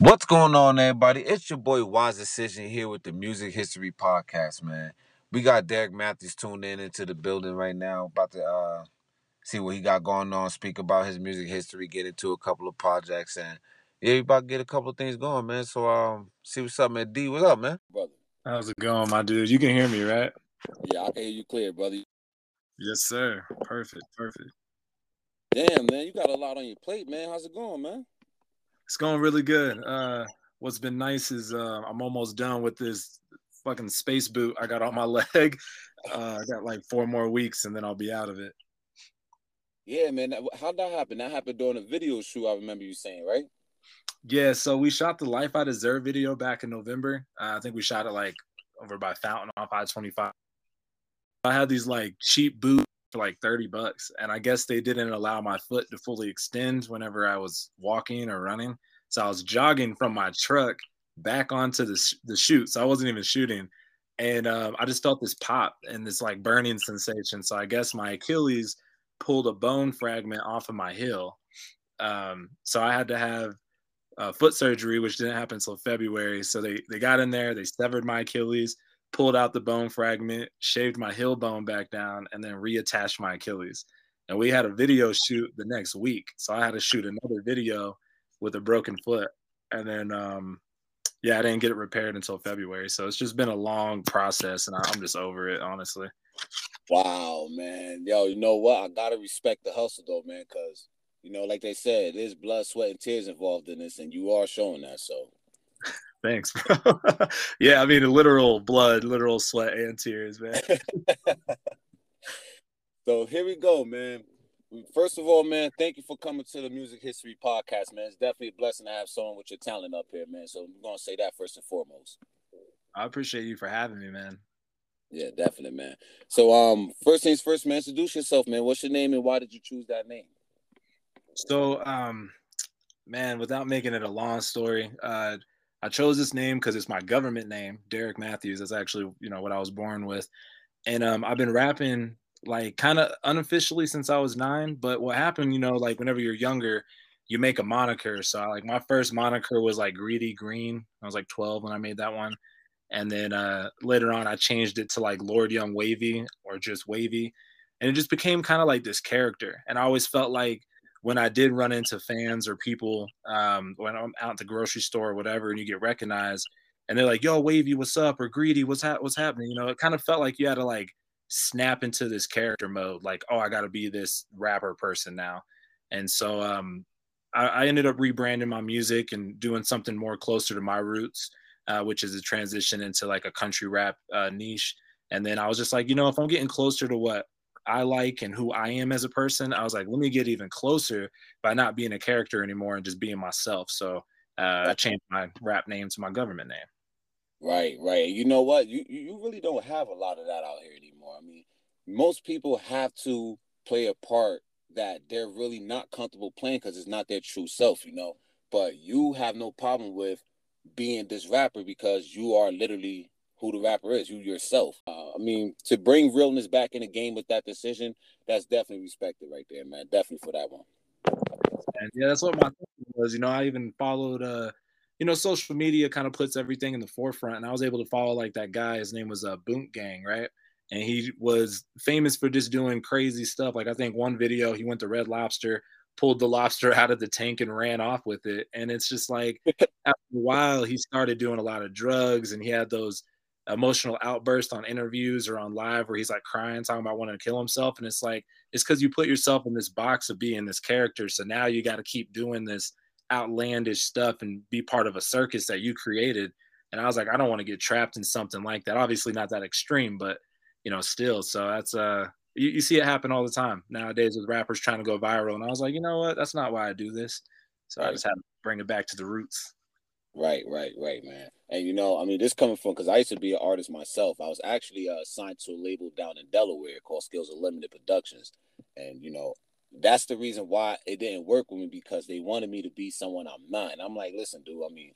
What's going on, everybody? It's your boy Wise Decision here with the Music History Podcast, man. We got Derrick Matthews tuned in into the building right now, about to uh, see what he got going on, speak about his music history, get into a couple of projects, and yeah, we about to get a couple of things going, man. So um, see what's up, man. D, what's up, man? brother. How's it going, my dude? You can hear me, right? Yeah, I can hear you clear, brother. Yes, sir. Perfect. Perfect. Damn, man, you got a lot on your plate, man. How's it going, man? It's going really good. Uh, what's been nice is uh, I'm almost done with this fucking space boot I got on my leg. Uh, I got like four more weeks and then I'll be out of it. Yeah, man. How'd that happen? That happened during a video shoot. I remember you saying, right? Yeah, so we shot the Life I Deserve video back in November. Uh, I think we shot it like over by Fountain off I 25. I had these like cheap boots for like 30 bucks, and I guess they didn't allow my foot to fully extend whenever I was walking or running. So I was jogging from my truck back onto the, sh- the shoot. So I wasn't even shooting. And um, I just felt this pop and this like burning sensation. So I guess my Achilles pulled a bone fragment off of my heel. Um, so I had to have uh, foot surgery, which didn't happen until February. So they they got in there, they severed my Achilles, pulled out the bone fragment, shaved my heel bone back down, and then reattached my Achilles. And we had a video shoot the next week, so I had to shoot another video with a broken foot, and then um, yeah, I didn't get it repaired until February. So it's just been a long process, and I'm just over it, honestly. Wow, man. Yo, you know what? I gotta respect the hustle though, man, because you know, like they said, there's blood, sweat, and tears involved in this, and you are showing that. So Thanks, bro. yeah, I mean, literal blood, literal sweat and tears, man. So here we go, man. First of all, man, thank you for coming to the Music History Podcast, man. It's definitely a blessing to have someone with your talent up here, man. So we're gonna say that first and foremost. I appreciate you for having me, man. Yeah, definitely, man. So um, first things first, man. Introduce yourself, man. What's your name and why did you choose that name? So, um, man, without making it a long story, uh, I chose this name because it's my government name, Derrick Matthews. That's actually, you know, what I was born with. And um, I've been rapping like kind of unofficially since I was nine. But what happened, you know, like whenever you're younger, you make a moniker. So, like, my first moniker was like Greedy Green. I was like 12 when I made that one. And then uh, later on, I changed it to like Lord Young Wavy or just Wavy. And it just became kind of like this character. And I always felt like, when I did run into fans or people um, when I'm out at the grocery store or whatever, and you get recognized, and they're like, "Yo, Wavy, what's up?" or "Greedy, what's ha- what's happening?" You know, it kind of felt like you had to like snap into this character mode, like, "Oh, I got to be this rapper person now." And so um, I, I ended up rebranding my music and doing something more closer to my roots, uh, which is a transition into like a country rap uh, niche. And then I was just like, you know, if I'm getting closer to what I like and who I am as a person, I was like, let me get even closer by not being a character anymore and just being myself. So uh, I changed my rap name to my government name. Right, right. You know what? You you really don't have a lot of that out here anymore. I mean, most people have to play a part that they're really not comfortable playing because it's not their true self, you know. But you have no problem with being this rapper because you are literally who the rapper is, you yourself. Uh, I mean, to bring realness back in the game with that decision, that's definitely respected right there, man. Definitely for that one. Yeah, that's what my was. You know, I even followed uh you know, social media kind of puts everything in the forefront. And I was able to follow like that guy. His name was uh Boonk Gang, right? And he was famous for just doing crazy stuff. Like I think one video he went to Red Lobster, pulled the lobster out of the tank and ran off with it. And it's just like after a while he started doing a lot of drugs and he had those emotional outbursts on interviews or on live where he's like crying, talking about wanting to kill himself. And it's like, it's because you put yourself in this box of being this character. So now you got to keep doing this outlandish stuff and be part of a circus that you created. And I was like, I don't want to get trapped in something like that. Obviously, not that extreme, but you know, still. So that's uh, you, you see it happen all the time nowadays with rappers trying to go viral. And I was like, you know what? That's not why I do this. So I just had to bring it back to the roots. Right, right, right, man. And you know, I mean, this coming from because I used to be an artist myself. I was actually uh, signed to a label down in Delaware called Skills Unlimited Productions, and you know, that's the reason why it didn't work with me because they wanted me to be someone I'm not. And I'm like, listen, dude, I mean,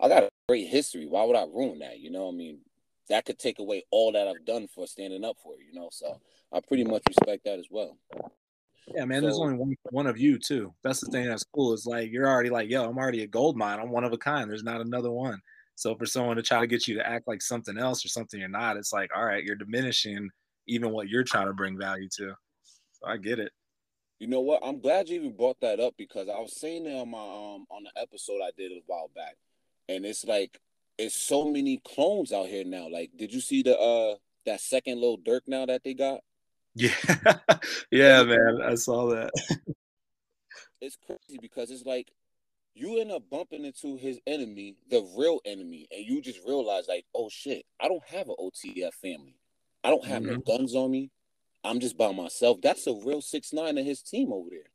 I got a great history. Why would I ruin that? You know, I mean, that could take away all that I've done for standing up for it. You know, so I pretty much respect that as well. Yeah, man. So, there's only one one of you too. That's the thing that's cool. It's like you're already like, yo, I'm already a gold mine. I'm one of a kind. There's not another one. So for someone to try to get you to act like something else or something you're not, it's like, all right, you're diminishing even what you're trying to bring value to. So I get it. You know what? I'm glad you even brought that up because I was saying that on my um on the episode I did a while back, and it's like it's so many clones out here now. Like, did you see the uh that second Lil Durk now that they got? Yeah, yeah, man, I saw that. it's crazy because it's like you end up bumping into his enemy, the real enemy, and you just realize like, oh shit, I don't have an OTF family. I don't have mm-hmm. no guns on me. I'm just by myself. That's a real six nine of his team over there.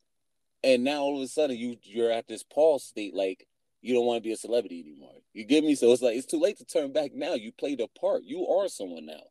And now all of a sudden you you're at this pause state like you don't want to be a celebrity anymore. You get me? So it's like it's too late to turn back now. You played a part. You are someone now.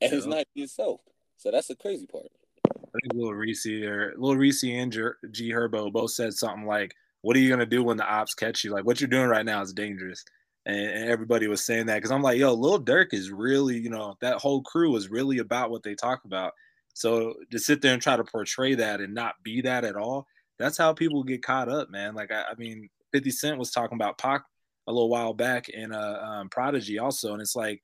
And yeah. it's not yourself. So that's the crazy part. I think Lil Reese or Lil Reese and G Herbo both said something like, "What are you gonna do when the ops catch you? Like what you're doing right now is dangerous." And, and everybody was saying that because I'm like, "Yo, Lil Durk is really, you know, that whole crew is really about what they talk about." So to sit there and try to portray that and not be that at all, that's how people get caught up, man. Like I, I mean, 50 Cent was talking about Pac a little while back in uh, um, Prodigy also, and it's like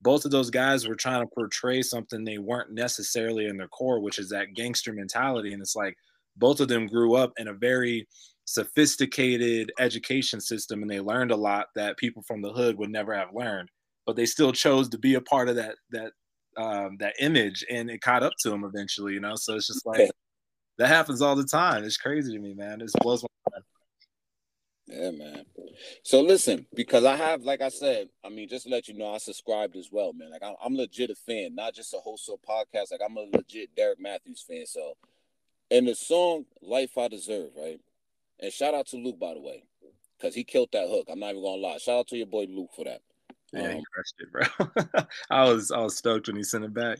both of those guys were trying to portray something they weren't necessarily in their core, which is that gangster mentality. And it's like both of them grew up in a very sophisticated education system and they learned a lot that people from the hood would never have learned. But they still chose to be a part of that that um, that image, and it caught up to him eventually. You know, so it's just like that happens all the time. It's crazy to me, man. It blows my mind. Yeah, man. So listen, because I have, like I said, I mean, just to let you know, I subscribed as well, man. Like I'm, I'm legit a fan, not just a host of a podcast. Like I'm a legit Derrick Matthews fan. So, and the song "Life I Deserve," right? And shout out to Luke, by the way, because he killed that hook. I'm not even gonna lie. Shout out to your boy Luke for that. Yeah, um, he crushed it, bro. I was, I was stoked when he sent it back.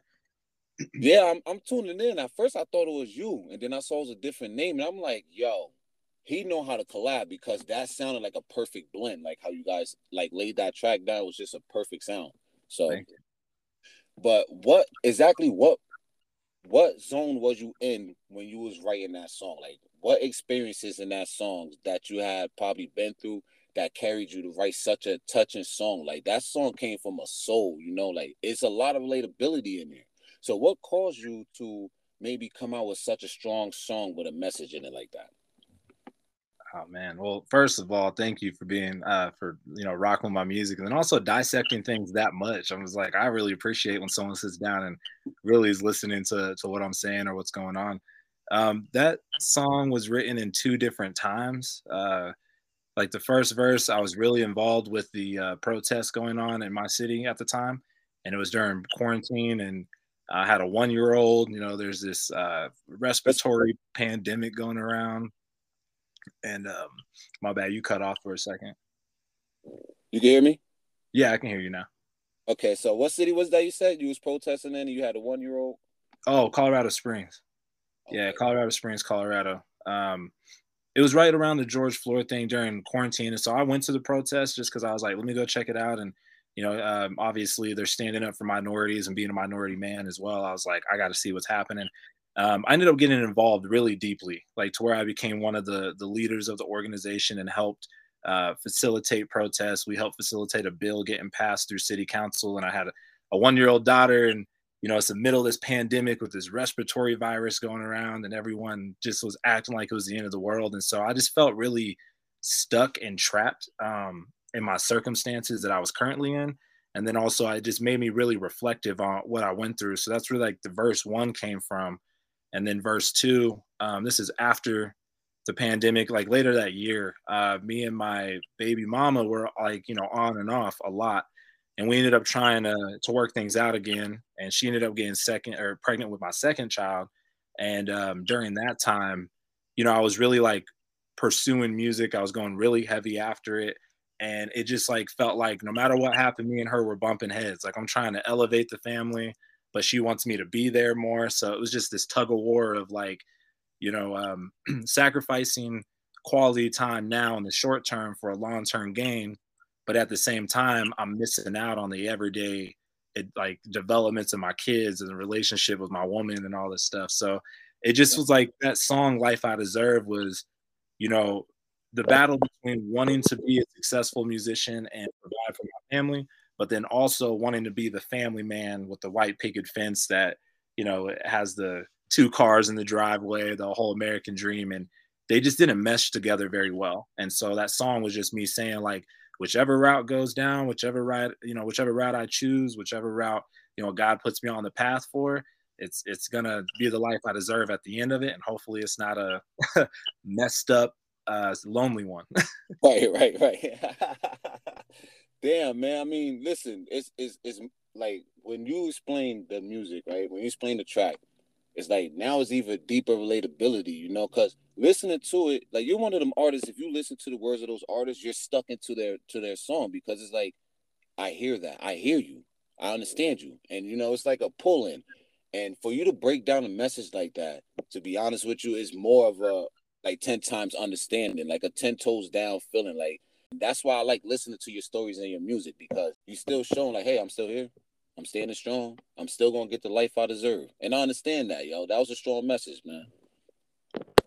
yeah, I'm, I'm tuning in. At first, I thought it was you, and then I saw it was a different name, and I'm like, yo he know how to collab because that sounded like a perfect blend. Like how you guys like laid that track down was just a perfect sound. So, but what exactly what what zone was you in when you was writing that song? Like what experiences in that song that you had probably been through that carried you to write such a touching song? Like that song came from a soul, you know, like it's a lot of relatability in there. So what caused you to maybe come out with such a strong song with a message in it like that? Oh man. Well, first of all, thank you for being uh for you know rocking my music and then also dissecting things that much. I was like, I really appreciate when someone sits down and really is listening to to what I'm saying or what's going on. Um, that song was written in two different times. Uh, like the first verse, I was really involved with the uh, protests going on in my city at the time, and it was during quarantine, and I had a one year old. You know, there's this uh, respiratory pandemic going around and um, my bad, you cut off for a second. You can hear me? Yeah, I can hear you now. Okay, so what city was that you said you was protesting in and you had a one year old? Oh, Colorado Springs. Okay. Yeah, Colorado Springs, Colorado. Um, it was right around the George Floyd thing during quarantine, and so I went to the protest just because I was like, let me go check it out. And you know, um, obviously they're standing up for minorities and being a minority man as well. I was like, I got to see what's happening um, I ended up getting involved really deeply, like to where I became one of the the leaders of the organization and helped uh, facilitate protests. We helped facilitate a bill getting passed through city council, and I had a, a one year old daughter, and you know it's the middle of this pandemic with this respiratory virus going around, and everyone just was acting like it was the end of the world, and so I just felt really stuck and trapped um, in my circumstances that I was currently in. And then also, it just made me really reflective on what I went through. So that's where like the verse one came from and then verse two, um, this is after the pandemic, like later that year, uh, me and my baby mama were like, you know, on and off a lot. And we ended up trying to, to work things out again. And she ended up getting second or pregnant with my second child. And um, during that time, you know, I was really like pursuing music. I was going really heavy after it. And it just like felt like no matter what happened, me and her were bumping heads. Like I'm trying to elevate the family but she wants me to be there more. So it was just this tug of war of like, you know, um, sacrificing quality time now in the short term for a long term gain. But at the same time, I'm missing out on the everyday it, like developments of my kids and the relationship with my woman and all this stuff. So it just was like that song "Life I Deserve" was, you know, the battle between wanting to be a successful musician and provide for my family, but then also wanting to be the family man with the white picket fence that you know has the two cars in the driveway, the whole American dream, and they just didn't mesh together very well. And so that song was just me saying like, whichever route goes down, whichever route you know, whichever route I choose, whichever route you know God puts me on the path for, it's it's gonna be the life I deserve at the end of it, and hopefully it's not a messed up, uh, lonely one. right, right, right. Damn, man. I mean, listen, it's it's it's like when you explain the music, right? When you explain the track, it's like now it's even deeper relatability, you know, because listening to it, like you're one of them artists. If you listen to the words of those artists, you're stuck into their to their song because it's like, I hear that, I hear you, I understand you, and you know, it's like a pull in. And for you to break down a message like that, to be honest with you, is more of a like 10 times understanding, like a 10 toes down feeling. Like that's why I like listening to your stories and your music because you still showing like, hey, I'm still here. I'm standing strong. I'm still gonna get the life I deserve. And I understand that, yo. That was a strong message, man.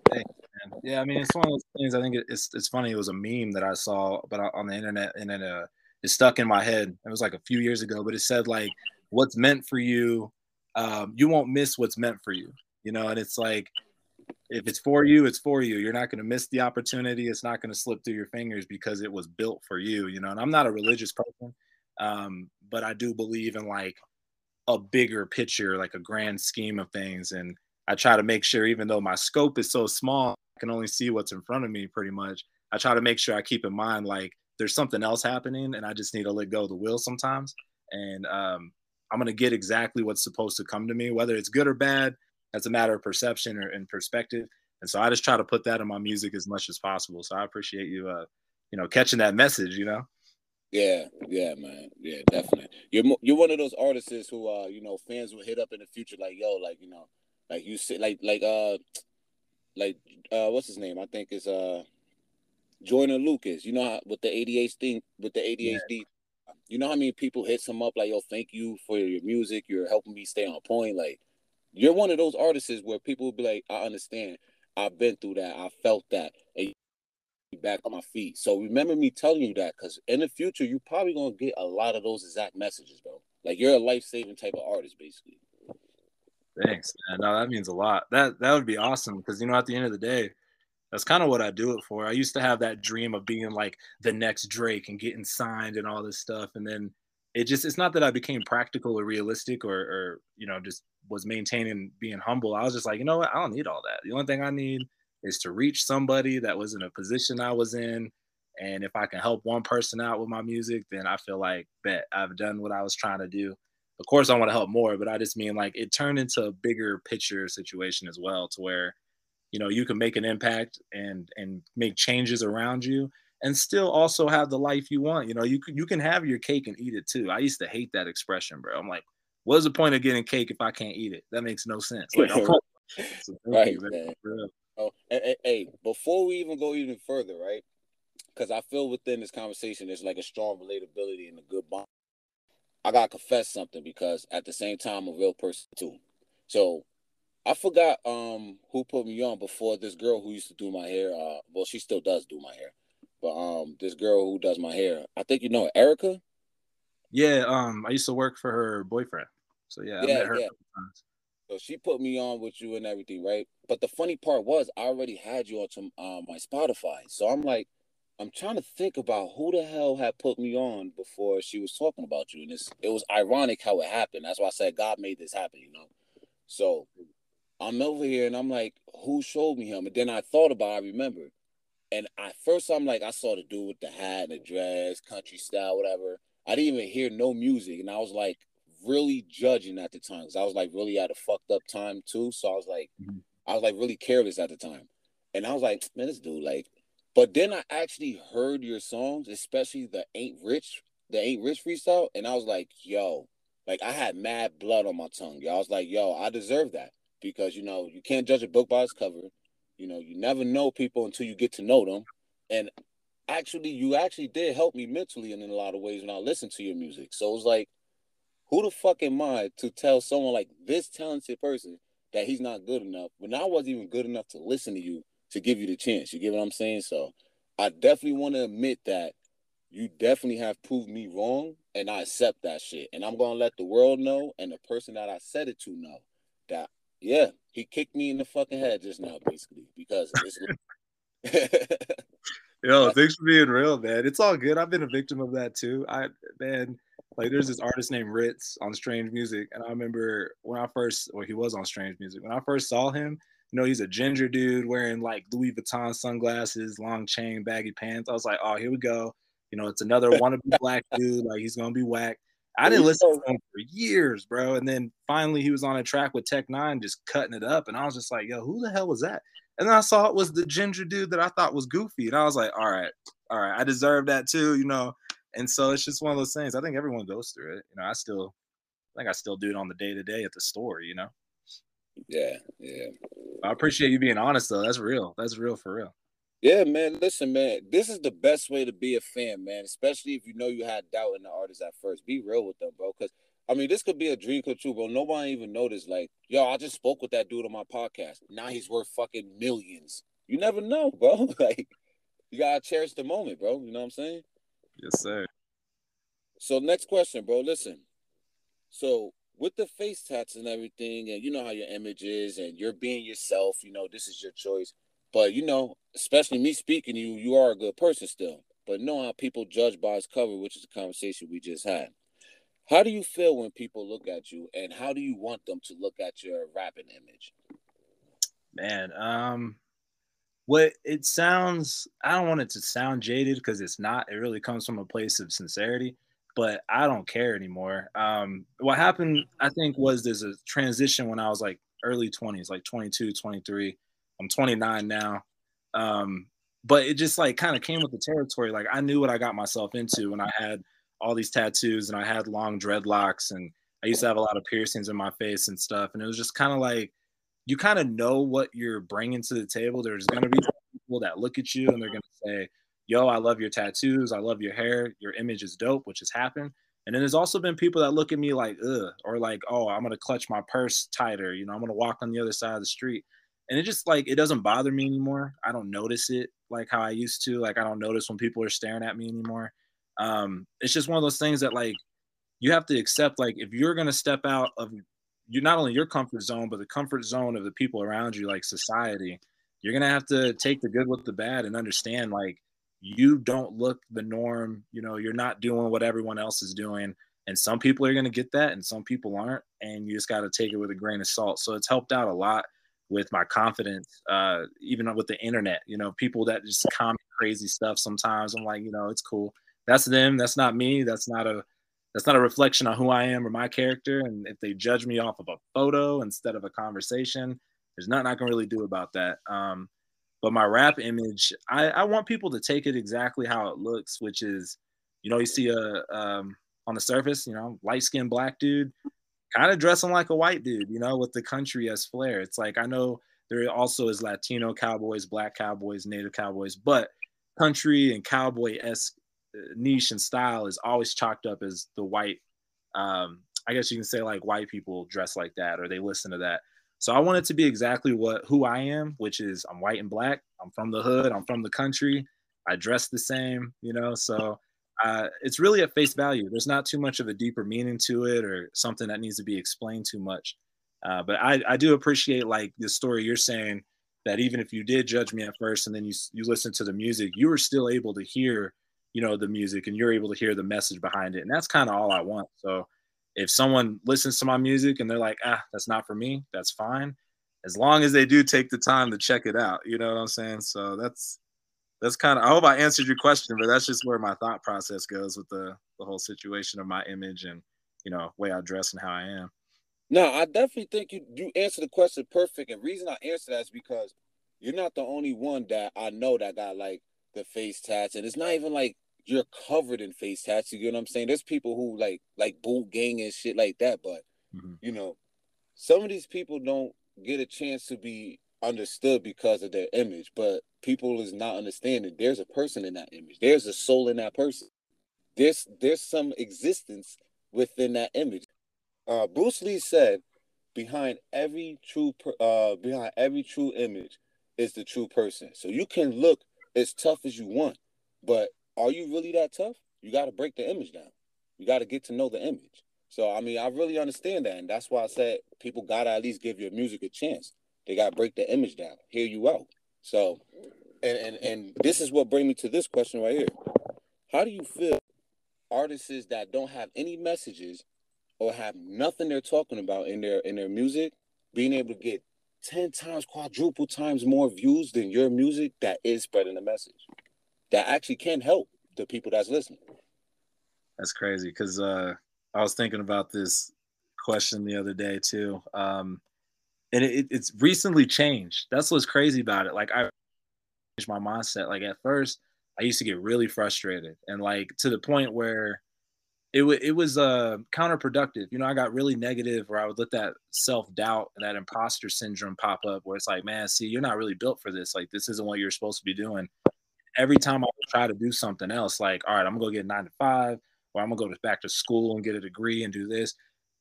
Thanks, man. Yeah, I mean, it's one of those things. I think it's it's funny. It was a meme that I saw, but on the internet, and then uh, it stuck in my head. It was like a few years ago, but it said like, "What's meant for you um, you won't miss what's meant for you. You know, and it's like if it's for you, it's for you. You're not going to miss the opportunity. It's not going to slip through your fingers because it was built for you. You know, and I'm not a religious person, um, but I do believe in like a bigger picture, like a grand scheme of things. And I try to make sure, even though my scope is so small, I can only see what's in front of me pretty much. I try to make sure I keep in mind like there's something else happening and I just need to let go of the will sometimes. And um, I'm going to get exactly what's supposed to come to me, whether it's good or bad. That's a matter of perception or and perspective. And so I just try to put that in my music as much as possible. So I appreciate you, uh, you know, catching that message. You know. Yeah, yeah, man, yeah, definitely. You're you're one of those artists who, uh, you know, fans will hit up in the future, like, yo, like, you know, like you sit, like, like, uh, like, uh, what's his name? I think is uh, Joyner Lucas. You know, how, with the ADHD thing, with the ADHD yeah. You know how many people hits him up like, "Yo, thank you for your music. You're helping me stay on point." Like, you're one of those artists where people will be like, "I understand. I've been through that. I felt that." And back on my feet. So remember me telling you that because in the future you probably gonna get a lot of those exact messages, bro. Like you're a life saving type of artist, basically. Thanks, man. No, that means a lot. That that would be awesome because you know at the end of the day, that's kind of what I do it for. I used to have that dream of being like the next Drake and getting signed and all this stuff. And then it just, it's not that I became practical or realistic or, or, you know, just was maintaining being humble. I was just like, you know what? I don't need all that. The only thing I need is to reach somebody that was in a position I was in. And if I can help one person out with my music, then I feel like bet I've done what I was trying to do. Of course, I want to help more, but I just mean like it turned into a bigger picture situation as well, to where you know you can make an impact and and make changes around you and still also have the life you want. You know you can you can have your cake and eat it too. I used to hate that expression bro. I'm like what's the point of getting cake if i can't eat it? That makes no sense. Like, right you, man. Oh hey, hey, before we even go even further right because i feel within this conversation there's like a strong relatability and a good bond i gotta confess something because at the same time i'm a real person too so I forgot um who put me on before this girl who used to do my hair. Uh, well, she still does do my hair, but um, this girl who does my hair, I think you know Erica. Yeah, um, I used to work for her boyfriend, so yeah, i met her yeah, yeah. So she put me on with you and everything, right? But the funny part was, I already had you on to uh, my Spotify, so I'm like, I'm trying to think about who the hell had put me on before she was talking about you, and it's it was ironic how it happened. That's why I said God made this happen, you know. So I'm over here and I'm like, who showed me him? And then I thought about, I remember. And at first I'm like, I saw the dude with the hat and the dress, country style, whatever. I didn't even hear no music. And I was like really judging at the time. Cause I was like really at a fucked up time too. So I was like, mm-hmm. I was like really careless at the time. And I was like, man, this dude, like, but then I actually heard your songs, especially the Ain't Rich, the Ain't Rich freestyle. And I was like, yo, like I had mad blood on my tongue. Yo. I was like, yo, I deserve that because you know you can't judge a book by its cover. You know, you never know people until you get to know them. And actually, you actually did help me mentally and in a lot of ways when I listened to your music. So it was like, who the fuck am I to tell someone like this talented person that he's not good enough, when I wasn't even good enough to listen to you to give you the chance. You get what I'm saying? So I definitely want to admit that you definitely have proved me wrong, and I accept that shit. And I'm gonna let the world know and the person that I said it to know that yeah, he kicked me in the fucking head just now, basically, because it's. Yo, thanks for being real, man. It's all good. I've been a victim of that too. I man, like there's this artist named Rittz on Strange Music, and I remember when I first, well, he was on Strange Music. When I first saw him, you know, he's a ginger dude wearing like Louis Vuitton sunglasses, long chain, baggy pants. I was like, oh, here we go. You know, it's another wannabe black dude. Like he's gonna be whack. I didn't listen to him for years, bro. And then finally he was on a track with Tech N9ne just cutting it up. And I was just like, yo, who the hell was that? And then I saw it was the ginger dude that I thought was goofy. And I was like, all right, all right, I deserve that too, you know. And so it's just one of those things. I think everyone goes through it. You know, I still I think I still do it on the day to day at the store, you know. Yeah, yeah. I appreciate you being honest though. That's real. That's real for real. Yeah, man. Listen, man. This is the best way to be a fan, man. Especially if you know you had doubt in the artist at first. Be real with them, bro. Because I mean, this could be a dream come true, bro. Nobody even noticed. Like, yo, I just spoke with that dude on my podcast. Now he's worth fucking millions. You never know, bro. like, you gotta cherish the moment, bro. You know what I'm saying? Yes, sir. So next question, bro. Listen. So with the face tats and everything, and you know how your image is, and you're being yourself. You know this is your choice. But you know, especially me speaking you, you are a good person still. But know how people judge by its cover, which is the conversation we just had. How do you feel when people look at you, and how do you want them to look at your rapping image? Man, um, what it sounds, I don't want it to sound jaded because it's not. It really comes from a place of sincerity, but I don't care anymore. Um, what happened, I think, was there's a transition when I was like early 20s, like 22, 23 I'm 29 now. Um, but it just like kind of came with the territory. Like I knew what I got myself into when I had all these tattoos and I had long dreadlocks and I used to have a lot of piercings in my face and stuff. And it was just kind of like you kind of know what you're bringing to the table. There's going to be people that look at you and they're going to say, Yo, I love your tattoos. I love your hair. Your image is dope, which has happened. And then there's also been people that look at me like, ugh, or like, oh, I'm going to clutch my purse tighter. You know, I'm going to walk on the other side of the street and it just like it doesn't bother me anymore. I don't notice it like how I used to. Like I don't notice when people are staring at me anymore. Um, it's just one of those things that like you have to accept. Like if you're gonna step out of you not only your comfort zone, but the comfort zone of the people around you, like society, you're gonna have to take the good with the bad and understand like you don't look the norm. You know, you're not doing what everyone else is doing. And some people are to get that and some people aren't. And you just got to take it with a grain of salt. So it's helped out a lot with my confidence, uh, even with the internet. You know, people that just comment crazy stuff. Sometimes I'm like, you know, it's cool. That's them. That's not me. That's not a that's not a reflection on who I am or my character. And if they judge me off of a photo instead of a conversation, there's nothing I can really do about that. Um, but my rap image, I, I want people to take it exactly how it looks, which is, you know, you see a um, on the surface, you know, light skinned black dude kind of dressing like a white dude, you know, with the country as flair. It's like I know there also is Latino cowboys, black cowboys, native cowboys, but country and cowboy esque niche and style is always chalked up as the white. Um, I guess you can say like white people dress like that or they listen to that. So I want it to be exactly what who I am, which is I'm white and black. I'm from the hood. I'm from the country. I dress the same, you know. So uh, it's really at face value. There's not too much of a deeper meaning to it or something that needs to be explained too much. Uh, but I, I do appreciate like the story you're saying that even if you did judge me at first and then you you listen to the music, you were still able to hear, you know, the music and you're able to hear the message behind it. And that's kind of all I want. So if someone listens to my music and they're like, ah, that's not for me, that's fine. As long as they do take the time to check it out, you know what I'm saying? So that's that's kind of I hope I answered your question, but that's just where my thought process goes with the the whole situation of my image and you know way I dress and how I am. No, I definitely think you you answer the question perfect. And reason I answer that is because you're not the only one that I know that got like the face tats, and it's not even like you're covered in face tats. You get what I'm saying? There's people who like like Boonk Gang and shit like that, but mm-hmm. you know, some of these people don't get a chance to be understood because of their image, but people is not understanding there's a person in that image. There's a soul in that person. There's there's some existence within that image. Uh, Bruce Lee said, behind every true uh behind every true image is the true person. So you can look as tough as you want, but are you really that tough? You got to break the image down. You got to get to know the image. So I mean, I really understand that, and that's why I said people gotta at least give your music a chance. They gotta break the image down, hear you out. So, and and and this is what brings me to this question right here. How do you feel artists that don't have any messages or have nothing they're talking about in their in their music being able to get 10 times quadruple times more views than your music that is spreading the message that actually can help the people that's listening that's crazy because uh i was thinking about this question the other day too um and it, it's recently changed that's what's crazy about it like i changed my mindset like at first i used to get really frustrated and like to the point where it, w- it was uh, counterproductive. You know, I got really negative where I would let that self doubt and that imposter syndrome pop up where it's like, man, see, you're not really built for this. Like, this isn't what you're supposed to be doing. Every time I would try to do something else, like, all right, I'm gonna go get nine to five, or I'm gonna go back to school and get a degree and do this.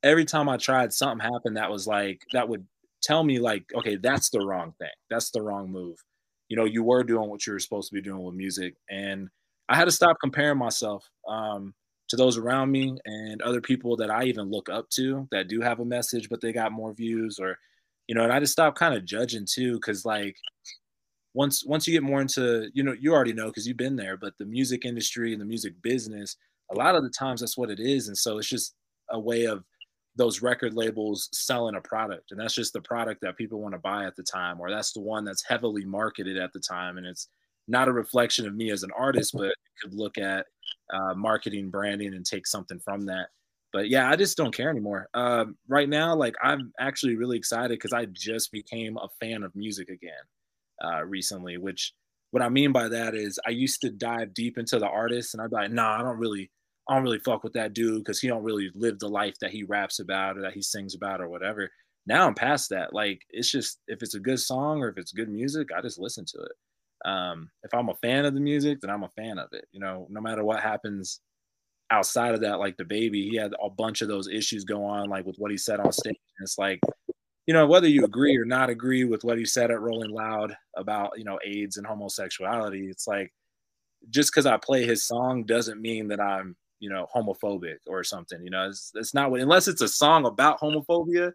Every time I tried, something happened that was like, that would tell me, like, okay, that's the wrong thing. That's the wrong move. You know, you were doing what you were supposed to be doing with music. And I had to stop comparing myself. Um, to those around me and other people that I even look up to that do have a message, but they got more views or, you know, and I just stopped kind of judging too. Cause like once, once you get more into, you know, you already know, cause you've been there, but the music industry and the music business, a lot of the times that's what it is. And so it's just a way of those record labels selling a product. And that's just the product that people want to buy at the time, or that's the one that's heavily marketed at the time. And it's not a reflection of me as an artist, but could look at uh, marketing, branding, and take something from that. But yeah, I just don't care anymore. Um, right now, like I'm actually really excited because I just became a fan of music again uh, recently. Which what I mean by that is I used to dive deep into the artist, and I'd be like, nah, I don't really, I don't really fuck with that dude because he don't really live the life that he raps about or that he sings about or whatever. Now I'm past that. Like it's just if it's a good song or if it's good music, I just listen to it um, if I'm a fan of the music, then I'm a fan of it. You know, no matter what happens outside of that, like DaBaby, he had a bunch of those issues go on, like with what he said on stage. And it's like, you know, whether you agree or not agree with what he said at Rolling Loud about, you know, AIDS and homosexuality, it's like just because I play his song doesn't mean that I'm, you know, homophobic or something. You know, it's, it's not what, unless it's a song about homophobia,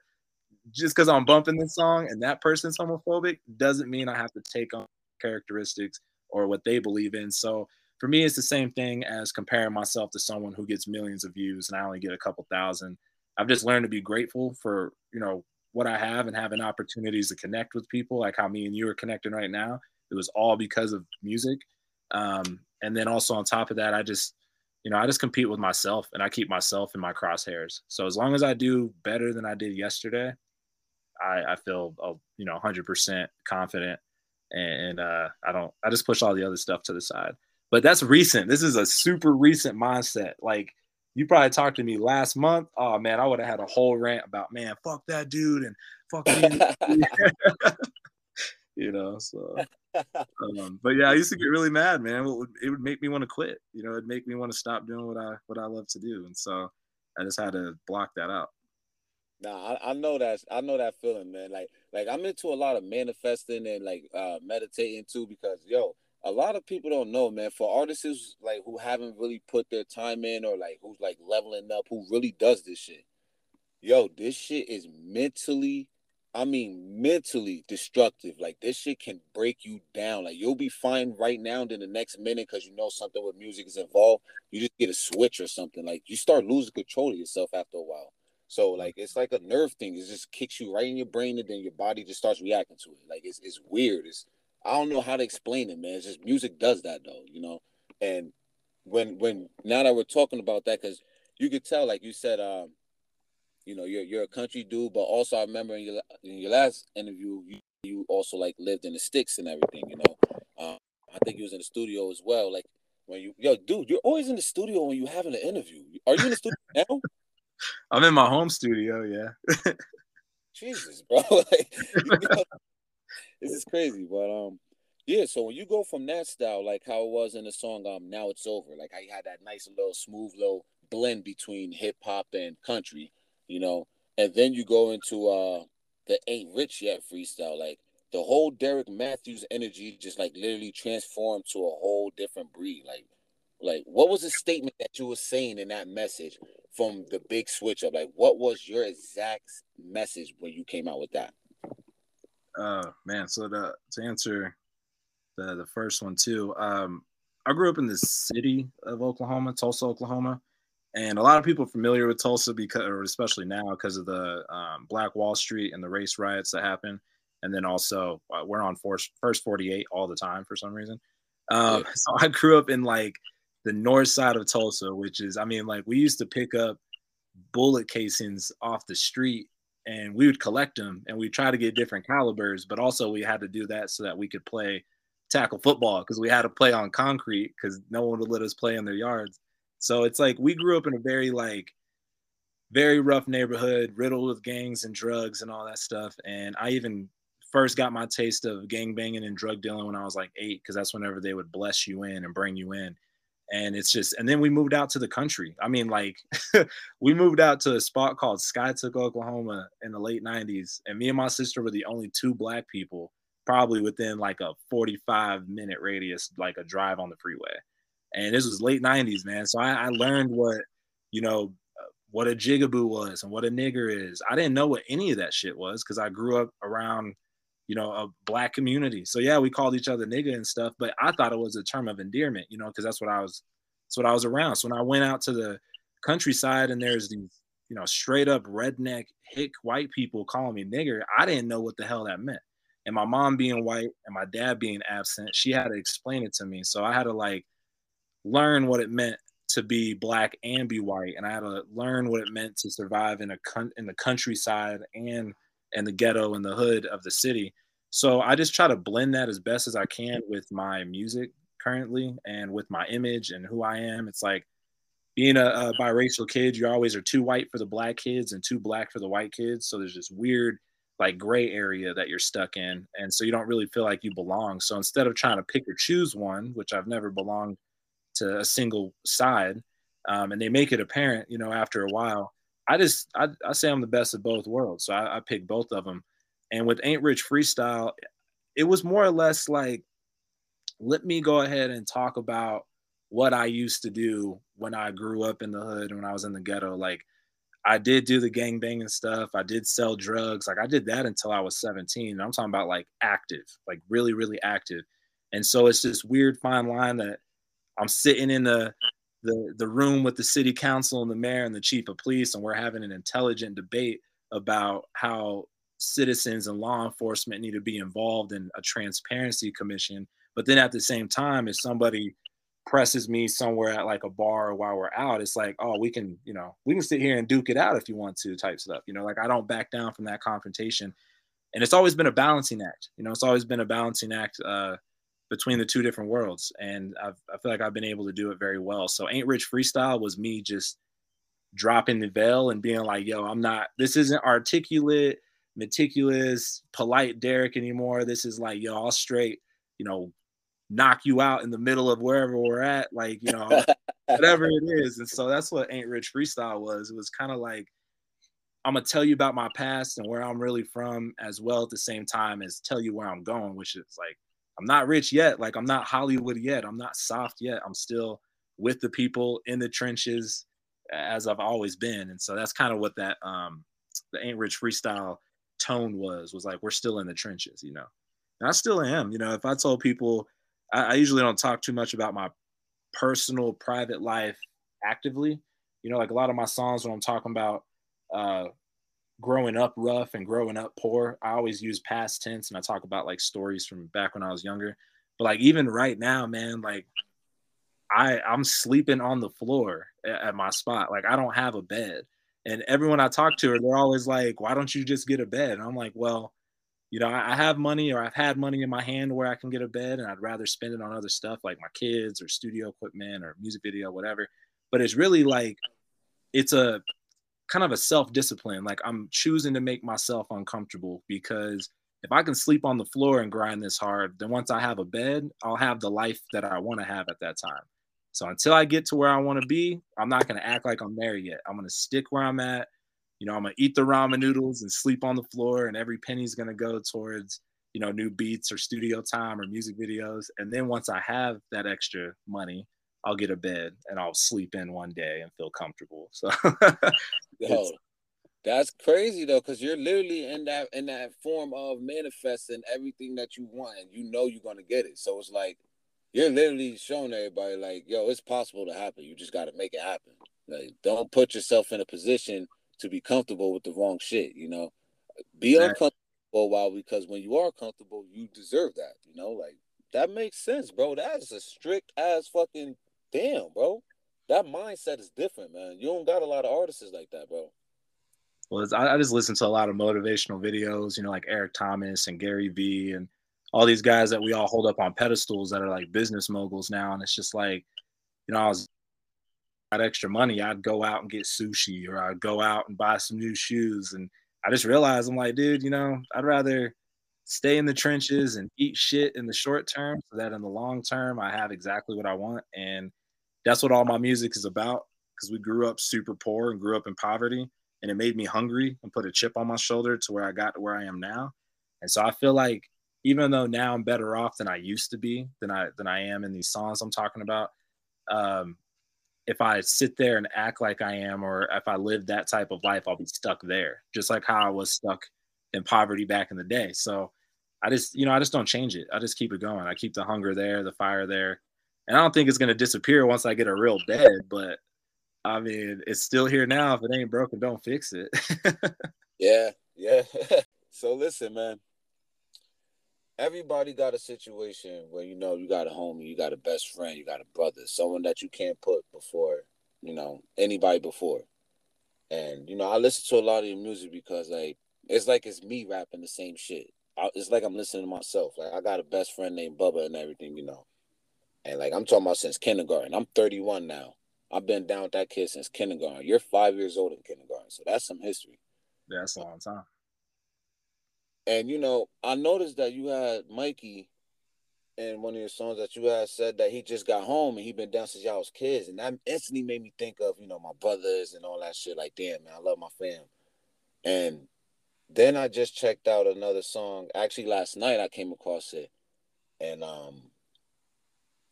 just because I'm bumping this song and that person's homophobic doesn't mean I have to take on characteristics or what they believe in. So for me, it's the same thing as comparing myself to someone who gets millions of views and I only get a couple thousand. I've just learned to be grateful for, you know, what I have and having opportunities to connect with people like how me and you are connecting right now. It was all because of music. Um, and then also on top of that, I just, you know, I just compete with myself and I keep myself in my crosshairs. So as long as I do better than I did yesterday, I, I feel, uh, you know, 100% confident and uh, I don't. I just push all the other stuff to the side. But that's recent. This is a super recent mindset. Like you probably talked to me last month. Oh man, I would have had a whole rant about man, fuck that dude and fuck me. you know, so. Um, but yeah, I used to get really mad, man. It would, it would make me want to quit. You know, it'd make me want to stop doing what I what I love to do, and so I just had to block that out. Nah, I, I know that I know that feeling, man. Like like I'm into a lot of manifesting and like uh meditating too because yo, a lot of people don't know, man. For artists like who haven't really put their time in or like who's like leveling up, who really does this shit. Yo, this shit is mentally, I mean mentally destructive. Like this shit can break you down. Like you'll be fine right now, then the next minute, because you know something with music is involved, you just get a switch or something. Like you start losing control of yourself after a while. So like it's like a nerve thing. It just kicks you right in your brain, and then your body just starts reacting to it. Like it's it's weird. It's I don't know how to explain it, man. It's just music does that though, you know. And when when now that we're talking about that, because you could tell, like you said, um, you know, you're you're a country dude, but also I remember in your in your last interview, you, you also like lived in the sticks and everything, you know. Um, I think you was in the studio as well. Like when you yo, dude, you're always in the studio when you having an interview. Are you in the studio now? I'm in my home studio. Yeah. Jesus, bro. like, you know, this is crazy, but um, yeah. So when you go from that style, like how it was in the song, um, now it's over. Like I had that nice little smooth little blend between hip hop and country, you know. and then you go into uh the ain't rich yet freestyle. Like the whole Derrick Matthews energy just like literally transformed to a whole different breed. Like, like what was the statement that you were saying in that message from the big switch up? Like, what was your exact message when you came out with that? Uh man, so the to answer the the first one too, um, I grew up in the city of Oklahoma, Tulsa, Oklahoma, and a lot of people familiar with Tulsa because, or especially now, because of the um, Black Wall Street and the race riots that happened and then also uh, we're on first, first 48 all the time for some reason. Um, yeah. So I grew up in like the north side of Tulsa, which is, I mean, like we used to pick up bullet casings off the street and we would collect them and we try to get different calibers, but also we had to do that so that we could play tackle football because we had to play on concrete because no one would let us play in their yards. So it's like we grew up in a very like very rough neighborhood, riddled with gangs and drugs and all that stuff. And I even first got my taste of gang banging and drug dealing when I was like eight, because that's whenever they would bless you in and bring you in. And it's just, and then we moved out to the country. I mean, like, we moved out to a spot called Skiatook, Oklahoma in the late 90s. And me and my sister were the only two black people, probably within like a 45 minute radius, like a drive on the freeway. And this was late 90s, man. So I, I learned what, you know, what a jigaboo was and what a nigger is. I didn't know what any of that shit was because I grew up around you know, a black community. So yeah, we called each other nigga and stuff, but I thought it was a term of endearment, you know, because that's what I was that's what I was around. So when I went out to the countryside and there's these, you know, straight up redneck hick white people calling me nigger, I didn't know what the hell that meant. And my mom being white and my dad being absent, she had to explain it to me. So I had to like learn what it meant to be black and be white, and I had to learn what it meant to survive in a con- in the countryside and in the ghetto and the hood of the city. So I just try to blend that as best as I can with my music currently and with my image and who I am. It's like being a, a biracial kid, you always are too white for the black kids and too black for the white kids. So there's this weird like gray area that you're stuck in. And so you don't really feel like you belong. So instead of trying to pick or choose one, which I've never belonged to a single side, um, and they make it apparent, you know, after a while, I just I, I say I'm the best of both worlds. So I, I pick both of them. And with Ain't Rich Freestyle, it was more or less like, let me go ahead and talk about what I used to do when I grew up in the hood, when I was in the ghetto. Like, I did do the gang banging stuff. I did sell drugs. Like, I did that until I was 17. I'm talking about like active, like really, really active. And so it's this weird fine line that I'm sitting in the the the room with the city council and the mayor and the chief of police, and we're having an intelligent debate about how citizens and law enforcement need to be involved in a transparency commission. But then at the same time, if somebody presses me somewhere at like a bar while we're out, it's like, oh, we can, you know, we can sit here and duke it out if you want to, type stuff. You know, like I don't back down from that confrontation. And it's always been a balancing act. You know, it's always been a balancing act uh, between the two different worlds. And I've, I feel like I've been able to do it very well. So Ain't Rich Freestyle was me just dropping the veil and being like, yo, I'm not, this isn't articulate meticulous, polite Derrick anymore. This is like, yo, I'll straight, you know, knock you out in the middle of wherever we're at, like, you know, whatever it is. And so that's what Ain't Rich Freestyle was. It was kind of like, I'm gonna tell you about my past and where I'm really from, as well at the same time as tell you where I'm going, which is like, I'm not rich yet. Like, I'm not Hollywood yet. I'm not soft yet. I'm still with the people in the trenches as I've always been. And so that's kind of what that um the Ain't Rich Freestyle tone was was like we're still in the trenches you know? And i still am you know? If i told people I, I, usually don't talk too much about my personal private life actively. You know like a lot of my songs when i'm talking about uh growing up rough and growing up poor i always use past tense and i talk about like stories from back when i was younger. But like even right now man like i i'm sleeping on the floor at, at my spot. Like i don't have a bed and everyone I talk to, they're always like, "Why don't you just get a bed?" And I'm like, "Well, you know, I have money, or I've had money in my hand where I can get a bed, and I'd rather spend it on other stuff like my kids or studio equipment or music video, whatever." But it's really like, it's a kind of a self discipline. Like I'm choosing to make myself uncomfortable because if I can sleep on the floor and grind this hard, then once I have a bed, I'll have the life that I want to have at that time. So until I get to where I want to be, I'm not going to act like I'm there yet. I'm going to stick where I'm at, you know, I'm gonna eat the ramen noodles and sleep on the floor, and every penny's gonna go towards you know new beats or studio time or music videos. And then once I have that extra money, I'll get a bed and I'll sleep in one day and feel comfortable. So, that's crazy though, because you're literally in that in that form of manifesting everything that you want, and you know you're gonna get it. So it's like you're literally showing everybody, like, yo, it's possible to happen. You just got to make it happen. Like, don't put yourself in a position to be comfortable with the wrong shit. You know, be exactly. uncomfortable for a while because when you are comfortable, you deserve that. You know, like that makes sense, bro. That is a strict ass fucking damn, bro. That mindset is different, man. You don't got a lot of artists like that, bro. Well, I, I just listen to a lot of motivational videos, you know, like Eric Thomas and Gary Vee and all these guys that we all hold up on pedestals that are like business moguls now. And it's just like, you know, I was got extra money, I'd go out and get sushi or I'd go out and buy some new shoes. And I just realized I'm like, dude, you know, I'd rather stay in the trenches and eat shit in the short term so that in the long term I have exactly what I want. And that's what all my music is about because we grew up super poor and grew up in poverty and it made me hungry and put a chip on my shoulder to where I got to where I am now. And so I feel like even though now I'm better off than I used to be, than I than I am in these songs I'm talking about, um, if I sit there and act like I am, or if I live that type of life, I'll be stuck there, just like how I was stuck in poverty back in the day. So I just, you know, I just don't change it. I just keep it going. I keep the hunger there, the fire there. And I don't think it's to disappear once I get a real bed, but I mean, it's still here now. If it ain't broken, don't fix it. yeah, yeah. so listen, man. Everybody got a situation where you know you got a homie, you got a best friend, you got a brother, someone that you can't put before, you know, anybody before. And you know, I listen to a lot of your music because like it's like it's me rapping the same shit. I, it's like I'm listening to myself. Like I got a best friend named Bubba and everything, you know. And like I'm talking about since kindergarten. I'm 31 now. I've been down with that kid since kindergarten. You're five years old in kindergarten, so that's some history. Yeah, that's a long time. And you know, I noticed that you had Mikey in one of your songs that you had said that he just got home and he been down since y'all was kids, and that instantly made me think of you know my brothers and all that shit. Like, damn man, I love my fam. And then I just checked out another song. Actually, last night I came across it, and um,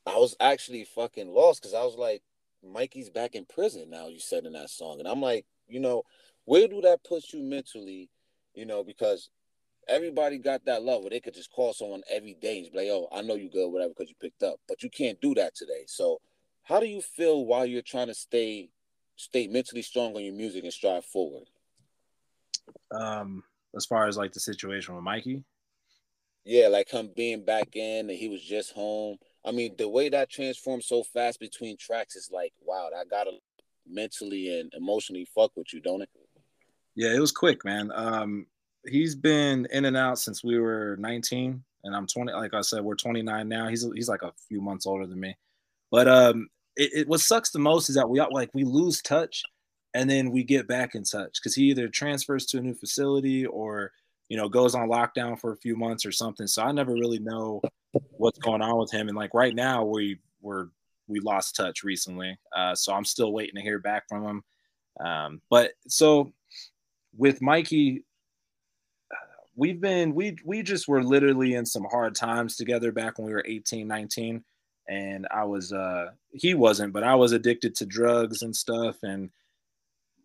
I was actually fucking lost because I was like, Mikey's back in prison now. You said in that song, and I'm like, you know, where do that put you mentally? You know, because everybody got that love where they could just call someone every day and be like, "Oh, I know you good, whatever," because you picked up. But you can't do that today. So, how do you feel while you're trying to stay stay mentally strong on your music and strive forward? Um, as far as like the situation with Mikey. Yeah, like him being back in and he was just home. I mean, the way that transformed so fast between tracks is like, wow, that gotta mentally and emotionally fuck with you, don't it? Yeah, it was quick, man. Um, he's been in and out since we were 19, and I'm 20. Like I said, we're 29 now. He's he's like a few months older than me. But um, it, it what sucks the most is that we like we lose touch, and then we get back in touch because he either transfers to a new facility or you know goes on lockdown for a few months or something. So I never really know what's going on with him. And like right now, we were we lost touch recently, uh, so I'm still waiting to hear back from him. Um, but so with Mikey, we've been we we just were literally in some hard times together back when we were 18 19 and i was uh he wasn't but i was addicted to drugs and stuff. And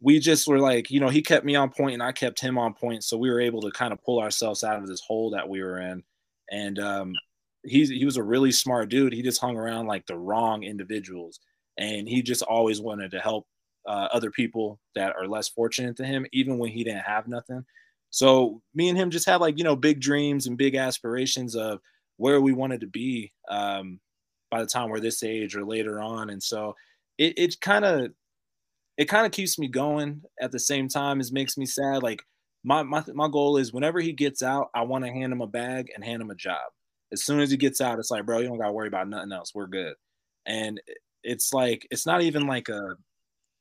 we just were like you know he kept me on point and i kept him on point. So we were able to kind of pull ourselves out of this hole that we were in. And um he's he was a really smart dude. He just hung around like the wrong individuals. And he just always wanted to help uh, other people that are less fortunate than him even when he didn't have nothing so me and him just had like you know big dreams and big aspirations of where we wanted to be um, by the time we're this age or later on. And so it it kind of it kind of keeps me going at the same time as makes me sad. Like my my my goal is whenever he gets out, I want to hand him a bag and hand him a job. As soon as he gets out, it's like, bro, you don't gotta worry about nothing else. We're good. And it's like it's not even like a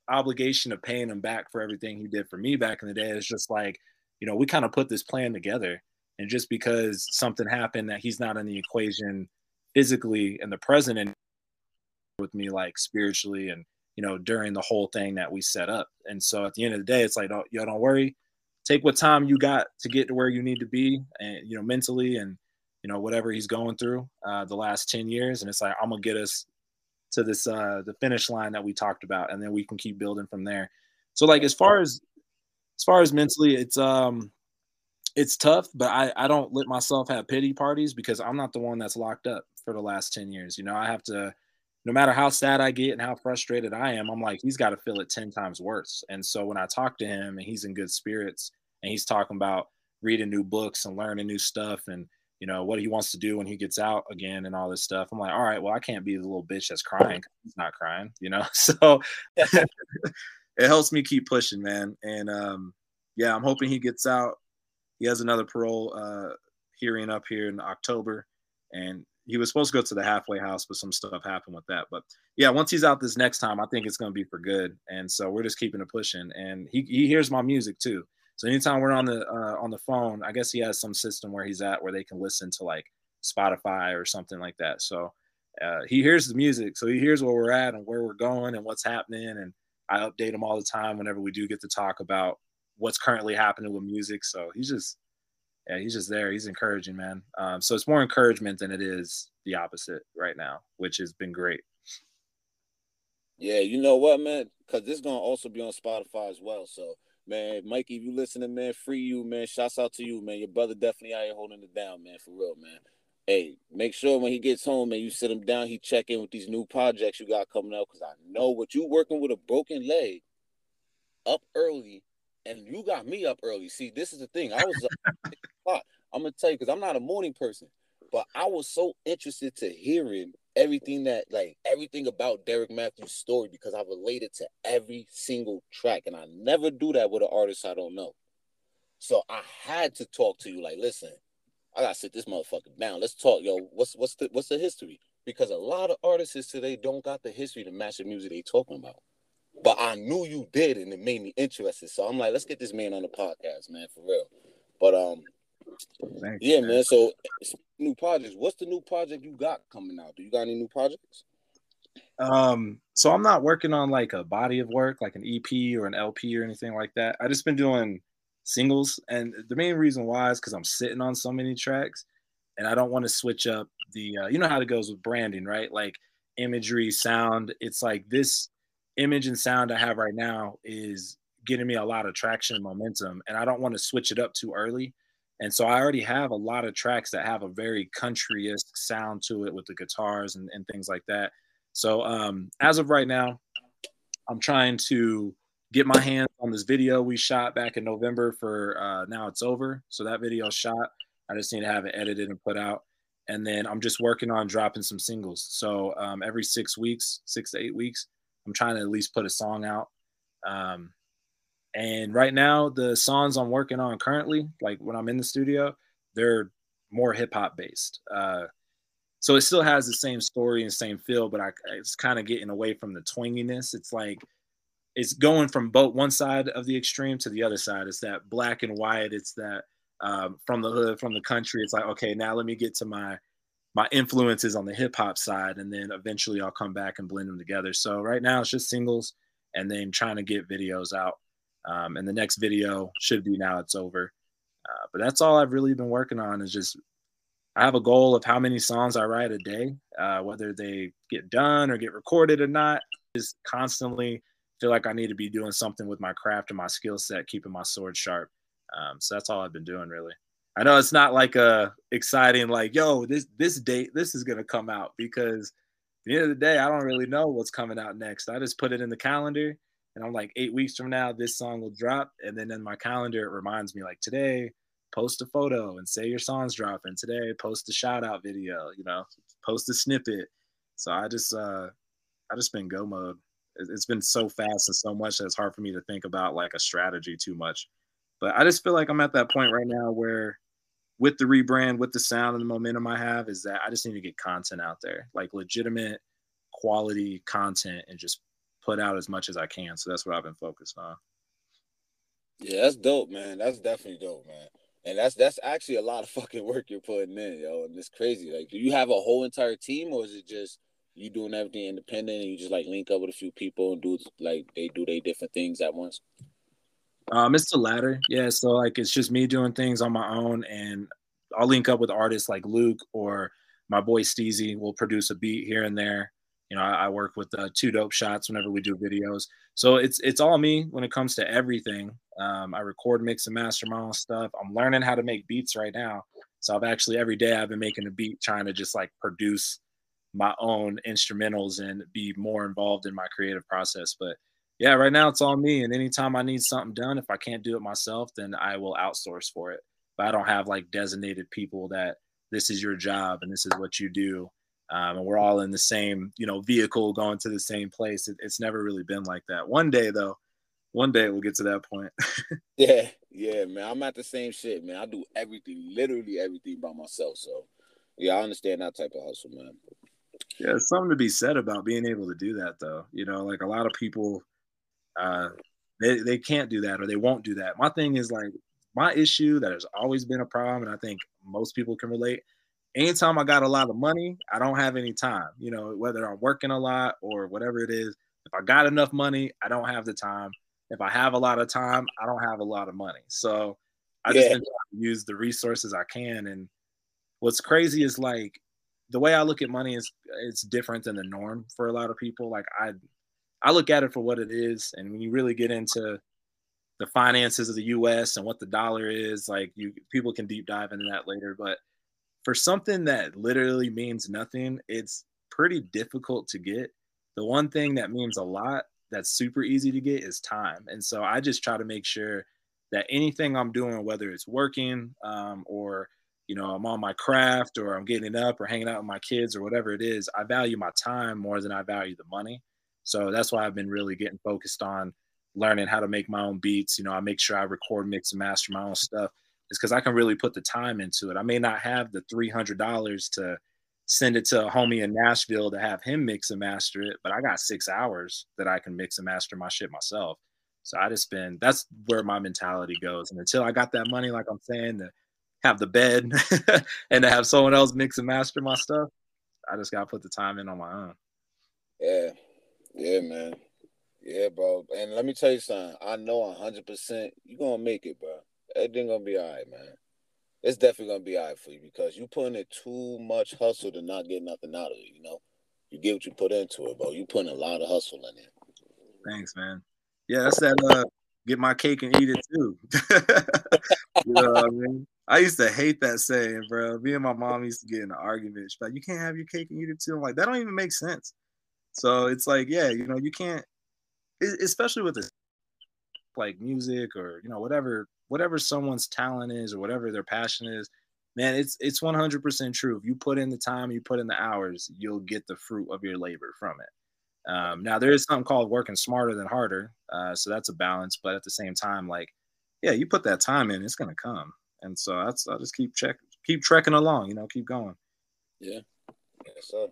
obligation of paying him back for everything he did for me back in the day. It's just like you know, we kind of put this plan together. And just because something happened that he's not in the equation physically in the present and with me like spiritually and you know, during the whole thing that we set up. And so at the end of the day, it's like, don't, yo, don't worry. Take what time you got to get to where you need to be, and you know, mentally, and you know, whatever he's going through uh, the last ten years. And it's like, I'm gonna get us to this uh, the finish line that we talked about, and then we can keep building from there. So, like, as far as as far as mentally, it's um, it's tough, but I I don't let myself have pity parties because I'm not the one that's locked up for the last ten years. You know, I have to no matter how sad I get and how frustrated I am, I'm like, he's got to feel it 10 times worse. And so when I talk to him and he's in good spirits and he's talking about reading new books and learning new stuff and, you know, what he wants to do when he gets out again and all this stuff, I'm like, all right, well, I can't be the little bitch that's crying. He's not crying, you know? So it helps me keep pushing, man. And um, yeah, I'm hoping he gets out. He has another parole uh, hearing up here in October. And he was supposed to go to the halfway house, but some stuff happened with that. But yeah, once he's out this next time, I think it's going to be for good. And so we're just keeping it pushing. And he, he hears my music too. So anytime we're on the uh, on the phone, I guess he has some system where he's at where they can listen to like Spotify or something like that. So uh, he hears the music, so he hears where we're at and where we're going and what's happening. And I update him all the time whenever we do get to talk about what's currently happening with music. So he's just yeah, he's just there. He's encouraging, man. Um, so it's more encouragement than it is the opposite right now, which has been great. Yeah, you know what, man? Because this is gonna also be on Spotify as well. So, man, Mikey, if you listening, man, free you, man. Shouts out to you, man. Your brother definitely out here holding it down, man, for real, man. Hey, make sure when he gets home, and you sit him down. He check in with these new projects you got coming out, because I know what you working with a broken leg, up early, and you got me up early. See, this is the thing. I was o'clock. I'm gonna tell you because I'm not a morning person, but I was so interested to hearing everything that like everything about Derrick Matthews' story because I related to every single track, and I never do that with an artist I don't know. So I had to talk to you. Like, listen, I gotta sit this motherfucker down. Let's talk, yo. What's what's the what's the history? Because a lot of artists today don't got the history to match the music they talking about. But I knew you did, and it made me interested. So I'm like, let's get this man on the podcast, man, for real. But um, Thanks, yeah, man. man. So new projects. What's the new project you got coming out? Do you got any new projects? Um, so I'm not working on like a body of work, like an EP or an LP or anything like that. I just been doing singles, and the main reason why is because I'm sitting on so many tracks, and I don't want to switch up the. Uh, you know how it goes with branding, right? Like imagery, sound. It's like this image and sound I have right now is getting me a lot of traction and momentum, and I don't want to switch it up too early and so I already have a lot of tracks that have a very country-esque sound to it with the guitars and, and things like that. So um, as of right now, I'm trying to get my hands on this video we shot back in November for uh, Now It's Over. So that video shot. I just need to have it edited and put out. And then I'm just working on dropping some singles. So um, every six weeks, six to eight weeks, I'm trying to at least put a song out. Um, and right now, the songs I'm working on currently, like when I'm in the studio, they're more hip hop based. Uh, so it still has the same story and same feel, but I, it's kind of getting away from the twanginess. It's like it's going from both one side of the extreme to the other side. It's that black and white. It's that um, from the hood, from the country. It's like okay, now let me get to my my influences on the hip hop side, and then eventually I'll come back and blend them together. So right now it's just singles, and then trying to get videos out. Um, and the next video should be now it's over. Uh, but that's all I've really been working on is just I have a goal of how many songs I write a day, uh, whether they get done or get recorded or not. Just constantly feel like I need to be doing something with my craft and my skill set, keeping my sword sharp. Um, so that's all I've been doing really. I know it's not like a exciting like yo this this date this is gonna come out because at the end of the day I don't really know what's coming out next. I just put it in the calendar and I'm like eight weeks from now this song will drop and then in my calendar it reminds me like today post a photo and say your song's dropping today post a shout out video you know post a snippet so i just uh i just been go mode it's been so fast and so much that it's hard for me to think about like a strategy too much but i just feel like i'm at that point right now where with the rebrand with the sound and the momentum i have is that i just need to get content out there like legitimate quality content and just put out as much as I can. So that's what I've been focused on. Yeah, that's dope, man. That's definitely dope, man. And that's that's actually a lot of fucking work you're putting in, yo. And it's crazy. Like, do you have a whole entire team, or is it just you doing everything independent and you just like link up with a few people and do like they do they different things at once? Um, it's the latter. Yeah. So like it's just me doing things on my own and I'll link up with artists like Luke or my boy Steezy will produce a beat here and there. You know, I, I work with uh, two dope shots whenever we do videos. So it's it's all me when it comes to everything. Um, I record, mix, and master my own stuff. I'm learning how to make beats right now. So I've actually every day I've been making a beat, trying to just like produce my own instrumentals and be more involved in my creative process. But yeah, right now it's all me. And anytime I need something done, if I can't do it myself, then I will outsource for it. But I don't have like designated people that this is your job and this is what you do. Um, and we're all in the same, you know, vehicle going to the same place. It, it's never really been like that. One day though, one day we'll get to that point. yeah, yeah, man. I'm at the same shit, man. I do everything, literally everything by myself. So yeah, I understand that type of hustle, man. Yeah, it's something to be said about being able to do that though. You know, like a lot of people uh they, they can't do that or they won't do that. My thing is like my issue that has always been a problem, and I think most people can relate. Anytime I got a lot of money, I don't have any time. You know, whether I'm working a lot or whatever it is. If I got enough money, I don't have the time. If I have a lot of time, I don't have a lot of money. So I just use the resources I can. And what's crazy is like the way I look at money is it's different than the norm for a lot of people. Like I I look at it for what it is. And when you really get into the finances of the US and what the dollar is, like you people can deep dive into that later. But for something that literally means nothing, it's pretty difficult to get. The one thing that means a lot that's super easy to get is time. And so I just try to make sure that anything I'm doing, whether it's working um, or you know I'm on my craft or I'm getting it up or hanging out with my kids or whatever it is, I value my time more than I value the money. So that's why I've been really getting focused on learning how to make my own beats. You know, I make sure I record, mix, and master my own stuff. It's because I can really put the time into it. I may not have the three hundred dollars to send it to a homie in Nashville to have him mix and master it, but I got six hours that I can mix and master my shit myself. So I just been that's where my mentality goes. And until I got that money, like I'm saying, to have the bed and to have someone else mix and master my stuff, I just gotta put the time in on my own. Yeah, yeah, man. Yeah, bro. And let me tell you something. I know hundred percent you're gonna make it, bro. Everything gonna be all right, man. It's definitely gonna be all right for you because you putting in too much hustle to not get nothing out of it. You know, you get what you put into it, bro. You putting a lot of hustle in it. Thanks, man. Yeah, that's that. Uh, get my cake and eat it too. you know what I mean? I used to hate that saying, bro. Me and my mom used to get in an argument. Like, "You can't have your cake and eat it too." I'm like, that don't even make sense. So it's like, yeah, you know, you can't, especially with this, like music or you know whatever whatever someone's talent is or whatever their passion is. Man, it's it's 100% true. If you put in the time, you put in the hours, you'll get the fruit of your labor from it. Um, now there is something called working smarter than harder, uh, so that's a balance. But at the same time, like, yeah, you put that time in, it's gonna come. And so that's I'll just keep check, keep trekking along, you know, keep going. Yeah. Yes, sir.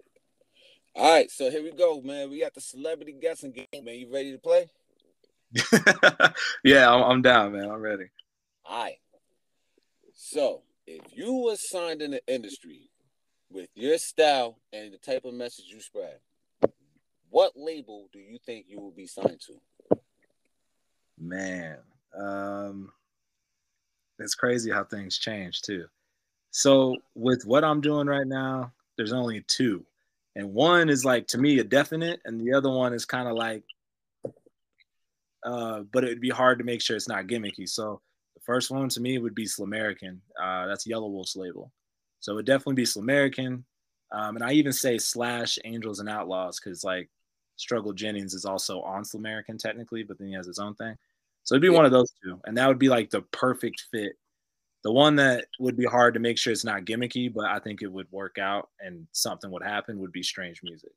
All right, so here we go, man. We got the celebrity guessing game, man. You ready to play? yeah, I'm, I'm, down, man. I'm ready. All right. So, if you were signed in the industry with your style and the type of message you spread, what label do you think you will be signed to? Man, um, it's crazy how things change too. So, with what I'm doing right now, there's only two and one is like to me a definite and the other one is kind of like uh but it'd be hard to make sure it's not gimmicky so the first one to me would be Slumerican. Uh, that's Yelawolf's label. So it would definitely be Slumerican. Um, and I even say slash Angels and Outlaws because like Struggle Jennings is also on Slumerican technically, but then he has his own thing. So it'd be yeah. one of those two. And that would be like the perfect fit the one that would be hard to make sure it's not gimmicky, but I think it would work out and something would happen would be strange music.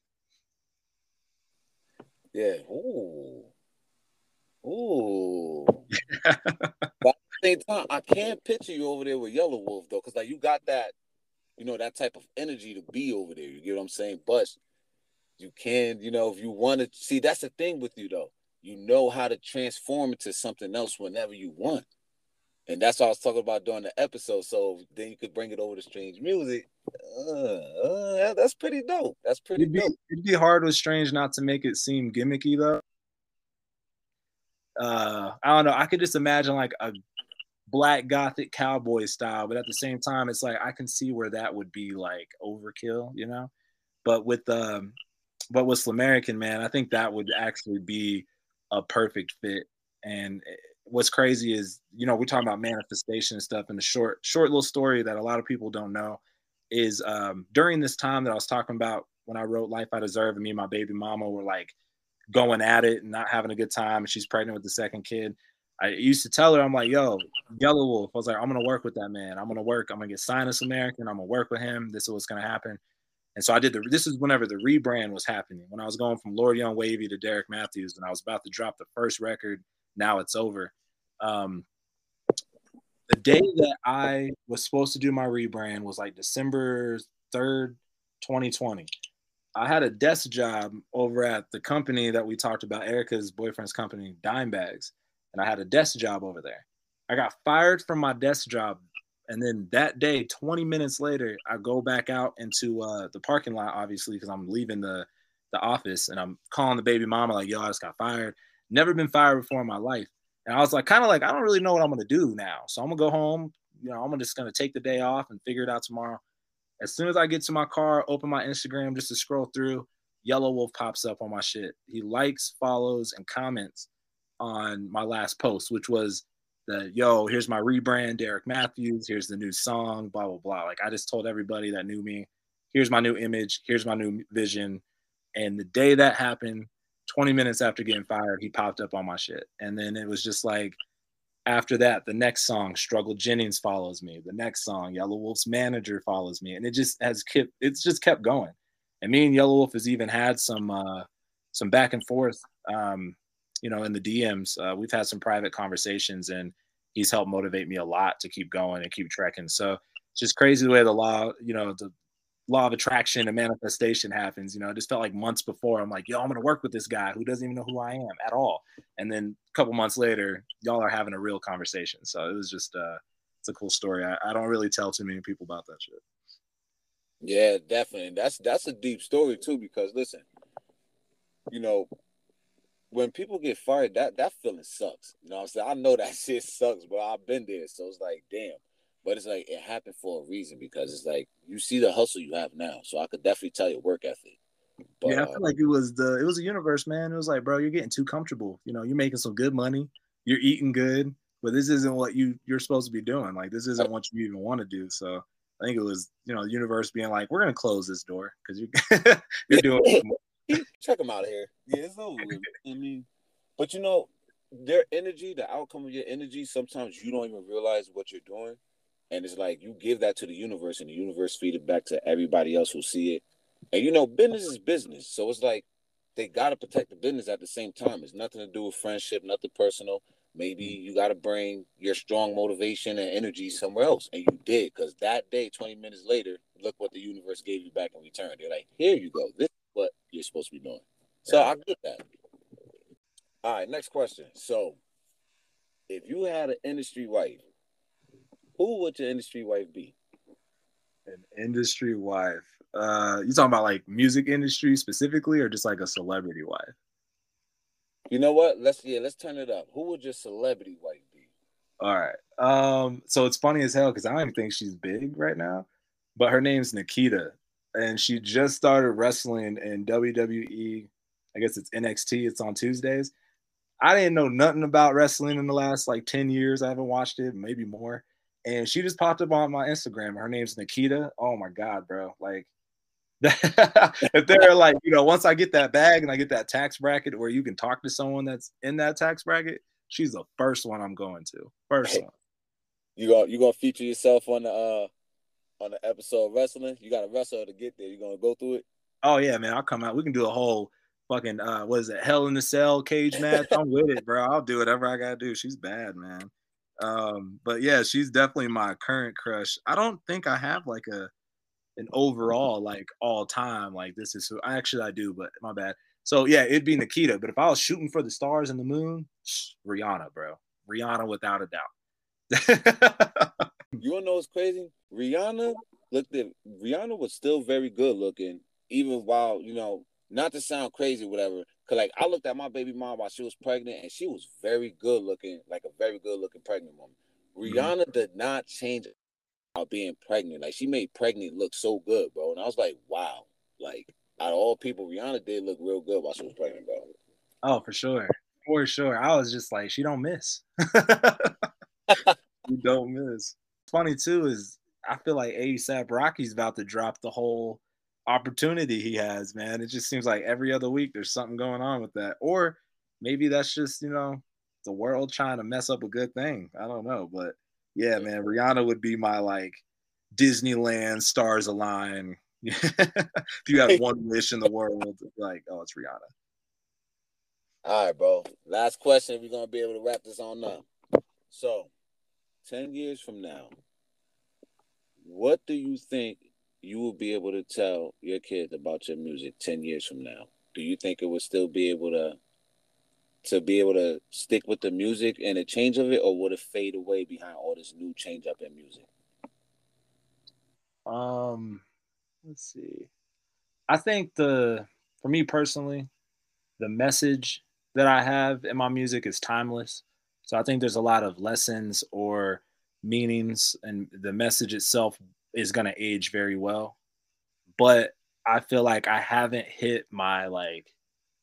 Yeah. Ooh. Ooh. but at the same time, I can't picture you over there with Yelawolf though, because like you got that, you know, that type of energy to be over there. You get what I'm saying? But you can, you know, if you want to see, that's the thing with you though. You know how to transform into something else whenever you want. And that's what I was talking about during the episode. So then you could bring it over to strange music. Uh, uh, that's pretty dope. That's pretty it'd be, dope. It'd be hard with strange not to make it seem gimmicky though. Uh, I don't know. I could just imagine like a black gothic cowboy style, but at the same time, it's like I can see where that would be like overkill, you know. But with um, but with Slumerican man, I think that would actually be a perfect fit. And eh, what's crazy is, you know, we're talking about manifestation and stuff. And the short, short little story that a lot of people don't know is um, during this time that I was talking about when I wrote Life I Deserve, and me and my baby mama were like going at it and not having a good time. And she's pregnant with the second kid. I used to tell her, I'm like, yo, Yelawolf. I was like, I'm gonna work with that man. I'm gonna work. I'm gonna get signed as American. I'm gonna work with him. This is what's gonna happen. And so I did the. This is whenever the rebrand was happening. When I was going from Lord Young Wavy to Derrick Matthews, and I was about to drop the first record. Now it's over. Um, the day that I was supposed to do my rebrand was like December third, 2020. I had a desk job over at the company that we talked about, Erica's boyfriend's company, Dime Bags, and I had a desk job over there. I got fired from my desk job and then that day, 20 minutes later, I go back out into uh, the parking lot, obviously, because I'm leaving the, the office and I'm calling the baby mama, like, yo, I just got fired. Never been fired before in my life. And I was like, kind of like, I don't really know what I'm going to do now. So I'm going to go home. You know, I'm just going to take the day off and figure it out tomorrow. As soon as I get to my car, open my Instagram just to scroll through, Yelawolf pops up on my shit. He likes, follows, and comments on my last post, which was the yo, here's my rebrand, Derrick Matthews, here's the new song, blah, blah, blah. Like I just told everybody that knew me, here's my new image, here's my new vision. And the day that happened, 20 minutes after getting fired, he popped up on my shit. And then it was just like after that, the next song, Struggle Jennings follows me. The next song, Yelawolf's manager follows me. And it just has kept it's just kept going. And me and Yelawolf has even had some uh some back and forth um you know, in the DMs, uh, we've had some private conversations, and he's helped motivate me a lot to keep going and keep trekking. So it's just crazy the way the law, you know, the law of attraction and manifestation happens. You know, it just felt like months before I'm like, yo, I'm gonna work with this guy who doesn't even know who I am at all. And then a couple months later, y'all are having a real conversation. So it was just uh it's a cool story. I, I don't really tell too many people about that shit. Yeah, definitely. That's that's a deep story too, because listen, you know, when people get fired, that that feeling sucks. You know what I'm saying? I know that shit sucks, but I've been there. So it's like, damn. But it's like it happened for a reason because it's like you see the hustle you have now. So I could definitely tell your work ethic. But, yeah, I feel uh, like it was the it was a universe, man. It was like, bro, you're getting too comfortable. You know, you're making some good money, you're eating good, but this isn't what you you're supposed to be doing. Like this isn't what you even want to do. So I think it was, you know, the universe being like, we're gonna close this door because you're you're doing check them out here. Yeah, it's over. I mean, but you know, their energy, the outcome of your energy, sometimes you don't even realize what you're doing. And it's like you give that to the universe, and the universe feed it back to everybody else who see it. And you know, business is business. So it's like they gotta protect the business at the same time. It's nothing to do with friendship, nothing personal. Maybe you gotta bring your strong motivation and energy somewhere else. And you did, because that day, 20 minutes later, look what the universe gave you back in return. They're like, here you go. This what you're supposed to be doing. So I get that. All right, next question. So, if you had an industry wife, who would your industry wife be? An industry wife. Uh, you talking about like music industry specifically, or just like a celebrity wife? You know what? Let's yeah, let's turn it up. Who would your celebrity wife be? All right. Um, so it's funny as hell because I don't even think she's big right now, but her name's Nikita, and she just started wrestling in WWE. I guess it's NXT. It's on Tuesdays. I didn't know nothing about wrestling in the last like 10 years. I haven't watched it, maybe more. And she just popped up on my Instagram. Her name's Nikita. Oh my God, bro. Like, if they're like, you know, once I get that bag and I get that tax bracket where you can talk to someone that's in that tax bracket, she's the first one I'm going to. First one. You gonna you gonna feature yourself on the uh on the episode of wrestling. You got to wrestle to get there. You're gonna go through it? Oh yeah, man. I'll come out. We can do a whole fucking uh what is it? Hell in the cell cage match. I'm with it, bro. I'll do whatever I gotta do. She's bad, man. Um, but yeah, she's definitely my current crush. I don't think I have like a an overall like all time like this is actually I do, but my bad. So yeah, it'd be Nikita. But if I was shooting for the stars and the moon, Rihanna, bro. Rihanna without a doubt. you wanna know what's crazy? Rihanna looked at Rihanna was still very good looking, even while you know, not to sound crazy, whatever. Cause like I looked at my baby mom while she was pregnant, and she was very good looking, like a very good looking pregnant woman. Mm-hmm. Rihanna mm-hmm. did not change about being pregnant. Like she made pregnant look so good, bro. And I was like, wow. Like out of all people, Rihanna did look real good while she was pregnant, bro. Oh, for sure. For sure. I was just like, she don't miss. you don't miss. Funny too is I feel like ASAP Rocky's about to drop the whole opportunity he has, man. It just seems like every other week there's something going on with that. Or maybe that's just, you know, the world trying to mess up a good thing. I don't know. But yeah, man, Rihanna would be my like Disneyland stars align. if you had one wish in the world, like, oh, it's Rihanna. All right, bro. Last question. We're gonna be able to wrap this on up. So, ten years from now, what do you think you will be able to tell your kids about your music 10 years from now? Do you think it will still be able to to be able to stick with the music and the change of it or would it fade away behind all this new change up in music? Um let's see. I think the for me personally, the message that I have in my music is timeless. So I think there's a lot of lessons or meanings and the message itself is going to age very well. But I feel like I haven't hit my like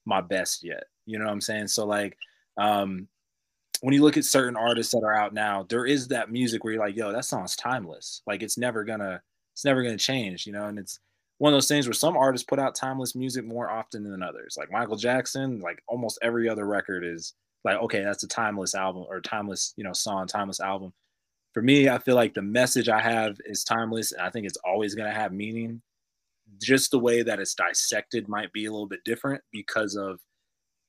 my best yet. You know what I'm saying? So like um when you look at certain artists that are out now, there is that music where you're like, yo, that song's timeless. Like it's never gonna it's never gonna change, you know, and it's one of those things where some artists put out timeless music more often than others. Like Michael Jackson, like almost every other record is like, okay, that's a timeless album or timeless, you know, song, timeless album for me, I feel like the message I have is timeless. And I think it's always going to have meaning. Just the way that it's dissected might be a little bit different because of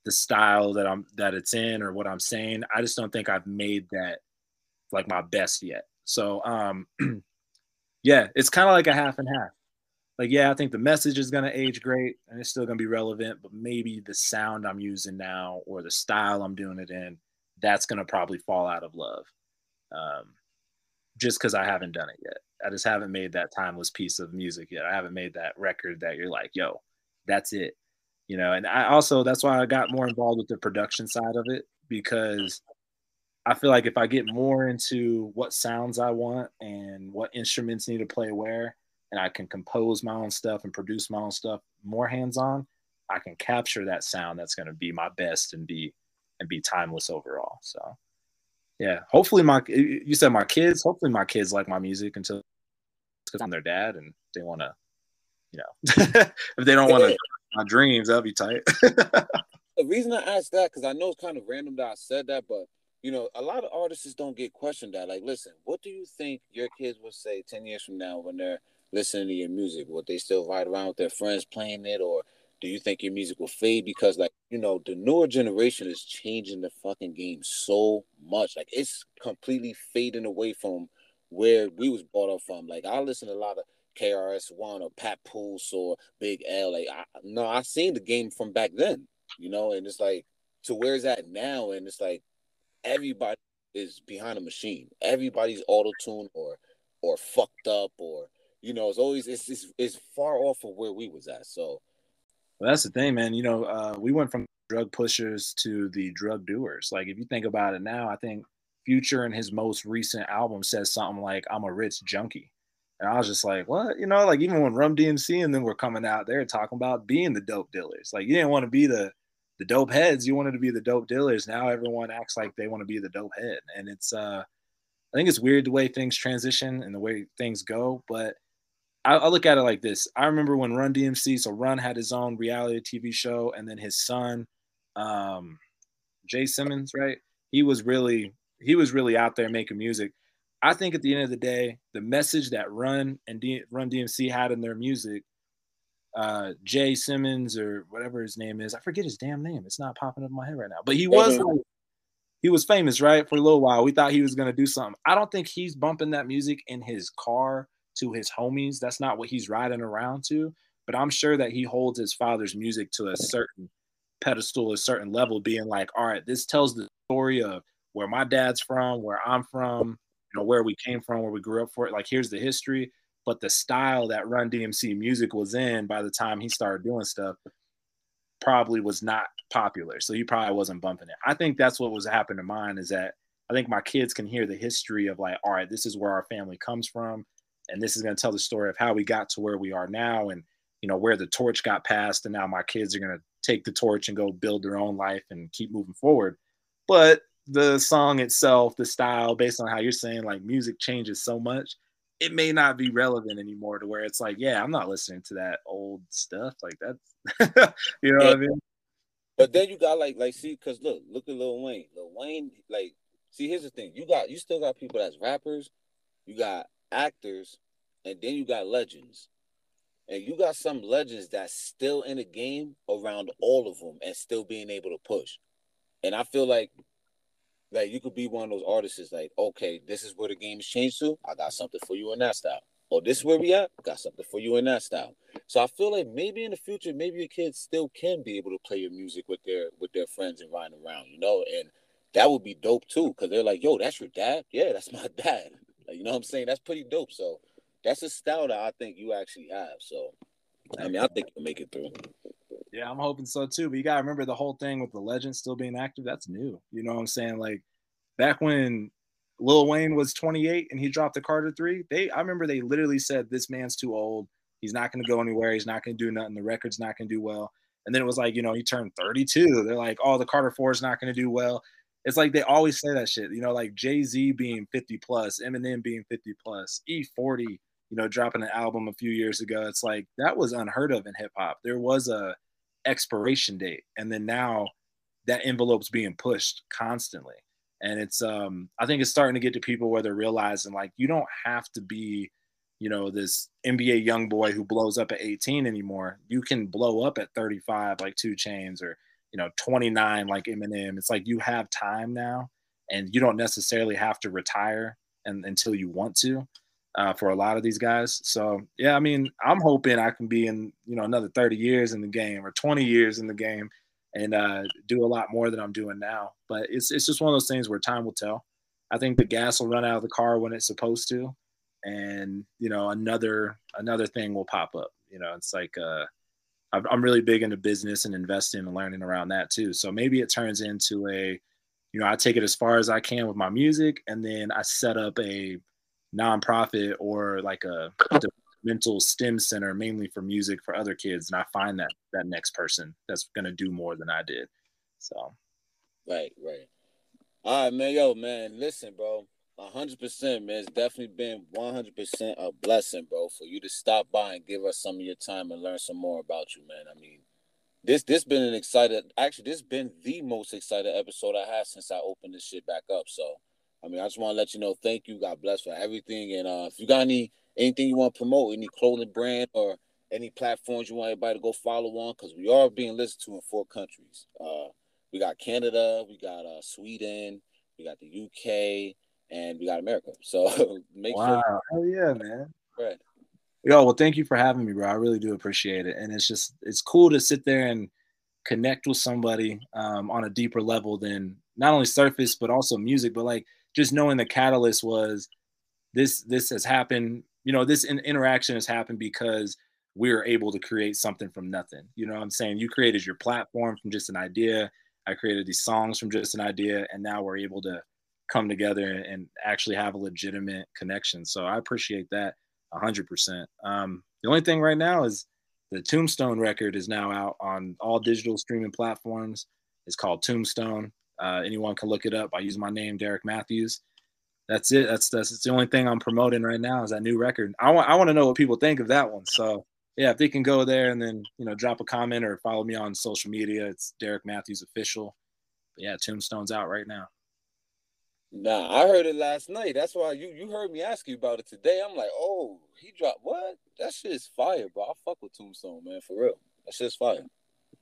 the style that I'm that it's in or what I'm saying. I just don't think I've made that like my best yet. So um yeah, it's kind of like a half and half. Like yeah, I think the message is going to age great and it's still going to be relevant, but maybe the sound I'm using now or the style I'm doing it in, that's going to probably fall out of love. Um just because I haven't done it yet. I just haven't made that timeless piece of music yet. I haven't made that record that you're like, yo, that's it. You know, and I also that's why I got more involved with the production side of it because I feel like if I get more into what sounds I want and what instruments need to play where, and I can compose my own stuff and produce my own stuff more hands-on, I can capture that sound that's going to be my best and be and be timeless overall. So yeah hopefully my you said my kids hopefully my kids like my music until because i'm their dad and they want to you know if they don't want to my dreams that'd be tight the reason i asked that because i know it's kind of random that i said that but you know a lot of artists don't get questioned that like listen what do you think your kids will say 10 years from now when they're listening to your music? Will they still ride around with their friends playing it or do you think your music will fade? Because like you know the newer generation is changing the fucking game so much. Like it's completely fading away from where we was brought up from. Like i listen to a lot of KRS-One or Papoose or Big L. Like I, no i seen the game from back then you know? And it's like to where's that now and it's like everybody is behind a machine everybody's auto-tuned or or fucked up or you know it's always it's, it's it's far off of where we was at so well, that's the thing, man. You know, uh, we went from drug pushers to the drug doers. Like, if you think about it now, I think Future in his most recent album says something like, I'm a rich junkie. And I was just like, what? You know, like even when Run DMC and then were coming out, they were talking about being the dope dealers. Like you didn't want to be the the dope heads, you wanted to be the dope dealers. Now everyone acts like they want to be the dope head. And it's uh I think it's weird the way things transition and the way things go, but I, I, look at it like this. I remember when Run DMC, so Run had his own reality TV show, and then his son, um, Jay Simmons, right? He was really he was really out there making music. I think at the end of the day, the message that Run and D, Run DMC had in their music, uh, Jay Simmons or whatever his name is, I forget his damn name. It's not popping up in my head right now. But he was like, he was famous, right? For a little while. We thought he was gonna do something. I don't think he's bumping that music in his car to his homies. That's not what he's riding around to. But I'm sure that he holds his father's music to a certain pedestal, a certain level, being like, all right, this tells the story of where my dad's from, where I'm from, you know, where we came from, where we grew up for it. Like, here's the history. But the style that Run DMC music was in by the time he started doing stuff probably was not popular. So he probably wasn't bumping it. I think that's what was happening to mine is that I think my kids can hear the history of like, all right, this is where our family comes from. And this is going to tell the story of how we got to where we are now and, you know, where the torch got passed. And now my kids are going to take the torch and go build their own life and keep moving forward. But the song itself, the style, based on how you're saying, like music changes so much, it may not be relevant anymore to where it's like, yeah, I'm not listening to that old stuff. Like that's, you know yeah. what I mean? But then you got like, like, see, cause look, look at Lil Wayne. Lil Wayne, like, see, here's the thing: you got, you still got people that's rappers, you got actors, and then you got legends, and you got some legends that's still in the game around all of them and still being able to push. And I feel like like you could be one of those artists like, okay, this is where the game has changed to. I got something for you in that style. Or this is where we at. Got something for you in that style. So I feel like maybe in the future, maybe your kids still can be able to play your music with their with their friends and riding around, you know, and that would be dope too, because they're like, yo, that's your dad? Yeah, that's my dad. Like, you know what I'm saying? That's pretty dope. So that's a style that I think you actually have. So I mean, I think you'll make it through. Yeah, I'm hoping so too. But you gotta remember the whole thing with the legend still being active. That's new. You know what I'm saying? Like back when Lil Wayne was 28 and he dropped the Carter three, they I remember they literally said this man's too old. He's not gonna go anywhere. He's not gonna do nothing. The record's not gonna do well. And then it was like, you know, he turned 32. They're like, oh, the Carter four is not gonna do well. It's like they always say that shit. You know, like Jay Z being 50 plus, Eminem being 50 plus, E40, you know, dropping an album a few years ago. It's like that was unheard of in hip hop. There was a expiration date. And then now that envelope's being pushed constantly. And it's um i think it's starting to get to people where they're realizing like you don't have to be you know this NBA YoungBoy who blows up at 18 anymore. You can blow up at 35 like 2 Chainz or you know 29 like eminem. It's like you have time now and you don't necessarily have to retire and, until you want to uh, for a lot of these guys. So yeah, I mean, I'm hoping I can be in you know another 30 years in the game or 20 years in the game and uh, do a lot more than I'm doing now. But it's it's just one of those things where time will tell. I think the gas will run out of the car when it's supposed to, and you know another another thing will pop up. You know, it's like uh, I'm really big into business and investing and learning around that too. So maybe it turns into a, you know, I take it as far as I can with my music, and then I set up a nonprofit or like a mental STEM center mainly for music for other kids, and I find that that next person that's gonna do more than I did. So, right, right. All right, man. Yo, man, listen, bro. hundred percent, man. It's definitely been one hundred percent a blessing, bro, for you to stop by and give us some of your time and learn some more about you, man. I mean, this this been an excited. Actually, this been the most excited episode I had since I opened this shit back up. So I mean, I just want to let you know, thank you, God bless for everything. And uh, if you got any anything you want to promote, any clothing brand or any platforms you want everybody to go follow on, because we are being listened to in four countries. Uh, we got Canada, we got uh, Sweden, we got the UK, and we got America. So make wow. sure. Hell yeah, man. Right. Yo, well, thank you for having me, bro. I really do appreciate it. And it's just it's cool to sit there and connect with somebody um, on a deeper level than not only surface but also music, but like just knowing the catalyst was this this has happened you know this in- interaction has happened because we are able to create something from nothing. You know what i'm saying? You created your platform from just an idea. I created these songs from just an idea and now we're able to come together and actually have a legitimate connection. So i appreciate that 100% um, the only thing right now is the tombstone record is now out on all digital streaming platforms. It's called tombstone uh, anyone can look it up. I use my name, Derrick Matthews. That's it. That's that's the only thing I'm promoting right now is that new record. I want I want to know what people think of that one. So yeah, if they can go there and then you know drop a comment or follow me on social media, it's Derrick Matthews official. But yeah, Tombstone's out right now. Nah, I heard it last night. That's why you you heard me ask you about it today. I'm like, oh, he dropped what? That shit's fire, bro. I fuck with Tombstone, man, for real. That shit's fire.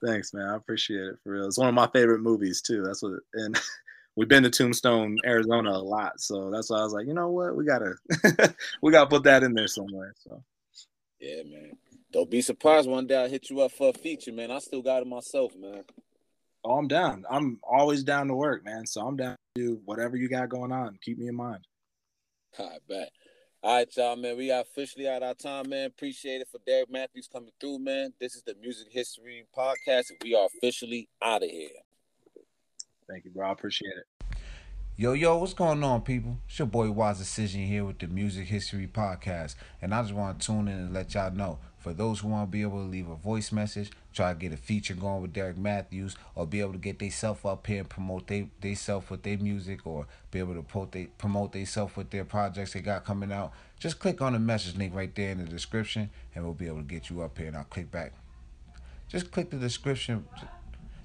Thanks, man. I appreciate it for real. It's one of my favorite movies too. That's what, and we've been to Tombstone, Arizona a lot, so that's why I was like, you know what, we gotta, we gotta put that in there somewhere. So, yeah, man. Don't be surprised one day I hit you up for a feature, man. I still got it myself, man. Oh, I'm down. I'm always down to work, man. So I'm down. To do whatever you got going on. Keep me in mind. I bet. All right, y'all, man. We are officially out our time, man. Appreciate it for Derrick Matthews coming through, man. This is the Music History Podcast, we are officially out of here. Thank you, bro. I appreciate it. Yo, yo, what's going on, people? It's your boy Wise Decision here with the Music History Podcast. And I just want to tune in and let y'all know for those who want to be able to leave a voice message, try to get a feature going with Derrick Matthews, or be able to get themselves up here and promote they self with their music, or be able to promote they promote with their projects they got coming out, just click on the message link right there in the description, and we'll be able to get you up here. And I'll click back. Just click the description.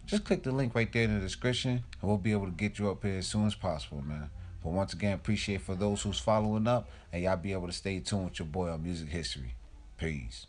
Just click the link right there in the description, and we'll be able to get you up here as soon as possible, man. But once again, appreciate for those who's following up, and y'all be able to stay tuned with your boy on music history. Peace.